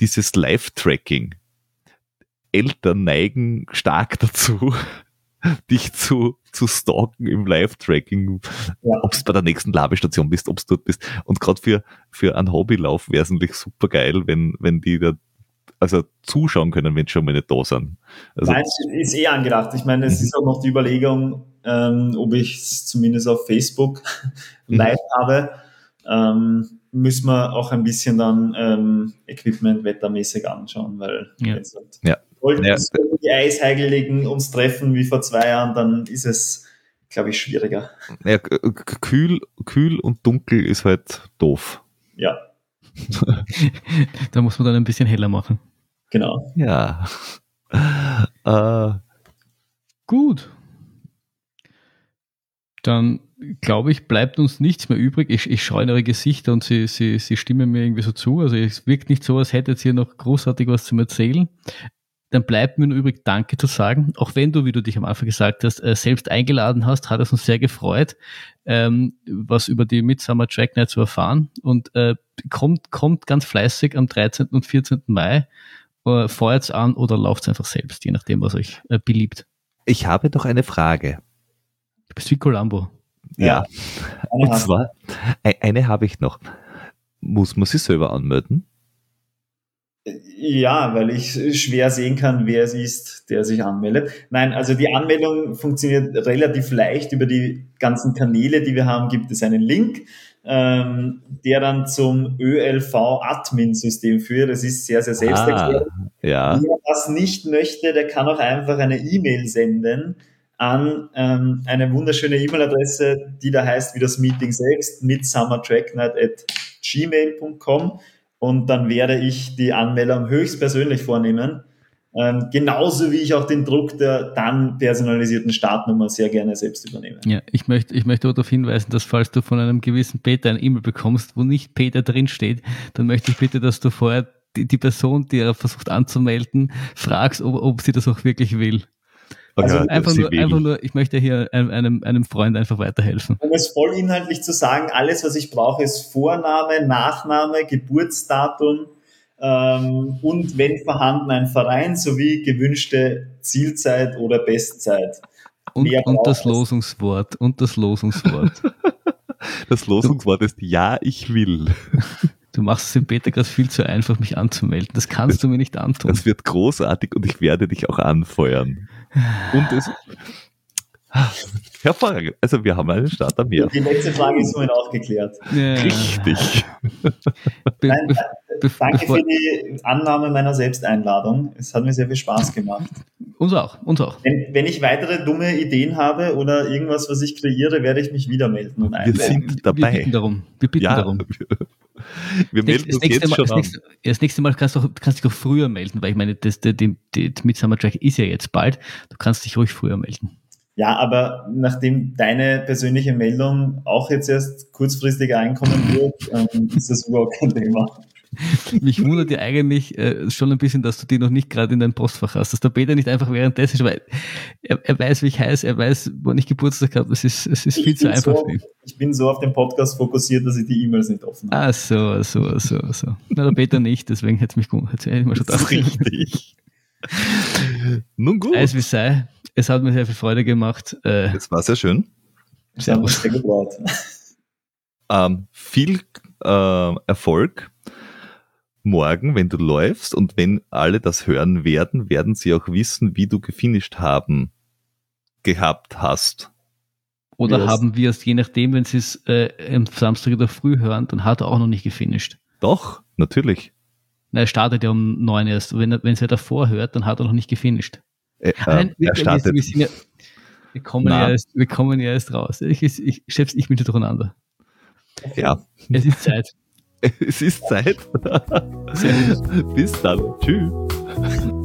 dieses Live-Tracking. Eltern neigen stark dazu, dich zu, zu stalken im Live-Tracking, Ja. ob es bei der nächsten Labestation bist, ob es dort bist. Und gerade für, für einen Hobbylauf wäre es natürlich super geil, wenn, wenn die da also zuschauen können, wenn sie schon mal nicht da sind. Also, Nein, ist eh angedacht. Ich meine, es Mhm. ist auch noch die Überlegung, ähm, ob ich es zumindest auf Facebook Mhm. live habe. Ähm, müssen wir auch ein bisschen dann ähm, Equipment wettermäßig anschauen, weil Ja. halt Ja. Sollten Ja. die Eisheiligen uns treffen wie vor zwei Jahren, dann ist es, glaube ich, schwieriger. ja, kühl, kühl und dunkel ist halt doof. Ja, Da muss man dann ein bisschen heller machen. genau. Ja. Äh, Gut. Dann glaube ich, bleibt uns nichts mehr übrig. Ich, ich schaue in eure Gesichter und sie, sie, sie stimmen mir irgendwie so zu. Also es wirkt nicht so, als hättet ihr noch großartig was zum Erzählen. Dann bleibt mir nur übrig, Danke zu sagen. Auch wenn du, wie du dich am Anfang gesagt hast, äh, selbst eingeladen hast, hat es uns sehr gefreut, ähm, was über die Midsummer Track Night zu erfahren. Und äh, kommt, kommt ganz fleißig am 13. und 14. Mai. Äh, feuert's an oder lauft's einfach selbst, je nachdem, was euch äh, beliebt. ich habe doch eine Frage. Du bist wie Columbo. Ja. Eine Und zwar, e- eine habe ich noch. Muss man sich selber anmelden? Ja, weil ich schwer sehen kann, wer es ist, der sich anmeldet. Nein, also die Anmeldung funktioniert relativ leicht. Über die ganzen Kanäle, die wir haben, gibt es einen Link, ähm, der dann zum ÖLV-Admin-System führt. Das ist sehr, sehr selbsterklärend. Ah, ja. Wer das nicht möchte, der kann auch einfach eine E-Mail senden an ähm, eine wunderschöne E-Mail-Adresse, die da heißt wie das Meeting selbst, midsummertracknight at gmail.com und dann werde ich die Anmeldung höchstpersönlich vornehmen. Ähm, genauso wie ich auch den Druck der dann personalisierten Startnummer sehr gerne selbst übernehme. Ja, ich möchte, ich möchte aber darauf hinweisen, dass falls du von einem gewissen Peter eine E-Mail bekommst, wo nicht Peter drinsteht, dann möchte ich bitte, dass du vorher die, die Person, die er versucht anzumelden, fragst, ob, ob sie das auch wirklich will. Also Okay, einfach nur, einfach nur, ich möchte hier einem, einem, Freund einfach weiterhelfen. Um es voll inhaltlich zu sagen, alles, was ich brauche, ist Vorname, Nachname, Geburtsdatum ähm, und wenn vorhanden ein Verein sowie gewünschte Zielzeit oder Bestzeit. Und, und das. Losungswort, und das Losungswort. Das Losungswort ist Ja, ich will. Du machst es Peter gerade viel zu einfach, mich anzumelden. Das kannst du mir nicht antun. Das wird großartig und ich werde dich auch anfeuern. Und es. Hervorragend. Also wir haben einen Starter mehr. Die letzte Frage ist somit auch geklärt. Ja. Richtig. Be Nein, be be Danke für die Annahme meiner Selbsteinladung. Es hat mir sehr viel Spaß gemacht. uns auch, uns auch. Wenn, wenn ich weitere dumme Ideen habe oder irgendwas, was ich kreiere, werde ich mich wieder melden und Wir einmelden. sind Wir bitten dabei. darum. Wir bitten Ja, darum. wir, wir melden Das uns nächste, jetzt Mal, schon das, nächste, das nächste Mal kannst du, auch- kannst dich doch früher melden, weil ich meine, das, die, die, die Midsummer Track ist ja jetzt bald. Du kannst dich ruhig früher melden. Ja, aber nachdem deine persönliche Meldung auch jetzt erst kurzfristig einkommen wird, ähm, ist das überhaupt kein Thema. Mich wundert ja eigentlich äh, schon ein bisschen, dass du die noch nicht gerade in deinem Postfach hast, dass der Peter nicht einfach währenddessen, weil er, er weiß, wie ich heiße, er weiß, wann ich Geburtstag habe. Es ist, es ist viel zu einfach so, ich bin so auf den Podcast fokussiert, dass ich die E-Mails nicht offen habe. Ah, so, so, so, so. Na, der Peter nicht, deswegen hätte es mich hätte ich mir schon gedacht. Richtig. Nun gut. Eis wie sei. Es hat mir sehr viel Freude gemacht. Äh, es war sehr schön. Servus. Sehr gebraut. Ähm, viel äh, Erfolg morgen, wenn du läufst und wenn alle das hören werden, werden sie auch wissen, wie du gefinisht haben, gehabt hast. Oder yes. haben wir es, je nachdem, wenn sie es äh, am Samstag oder früh hören, dann hat er auch noch nicht gefinisht. Doch, natürlich. Na, er startet ja um neun erst. Wenn er, wenn er davor hört, dann hat er noch nicht gefinisht. Äh, Nein, wir, er startet. Wir, ja, wir, kommen ja erst, wir kommen ja erst raus. Ich, ich, Chefs, ich bin schon durcheinander. Ja. Es ist Zeit. es ist Zeit. Bis dann. Tschüss.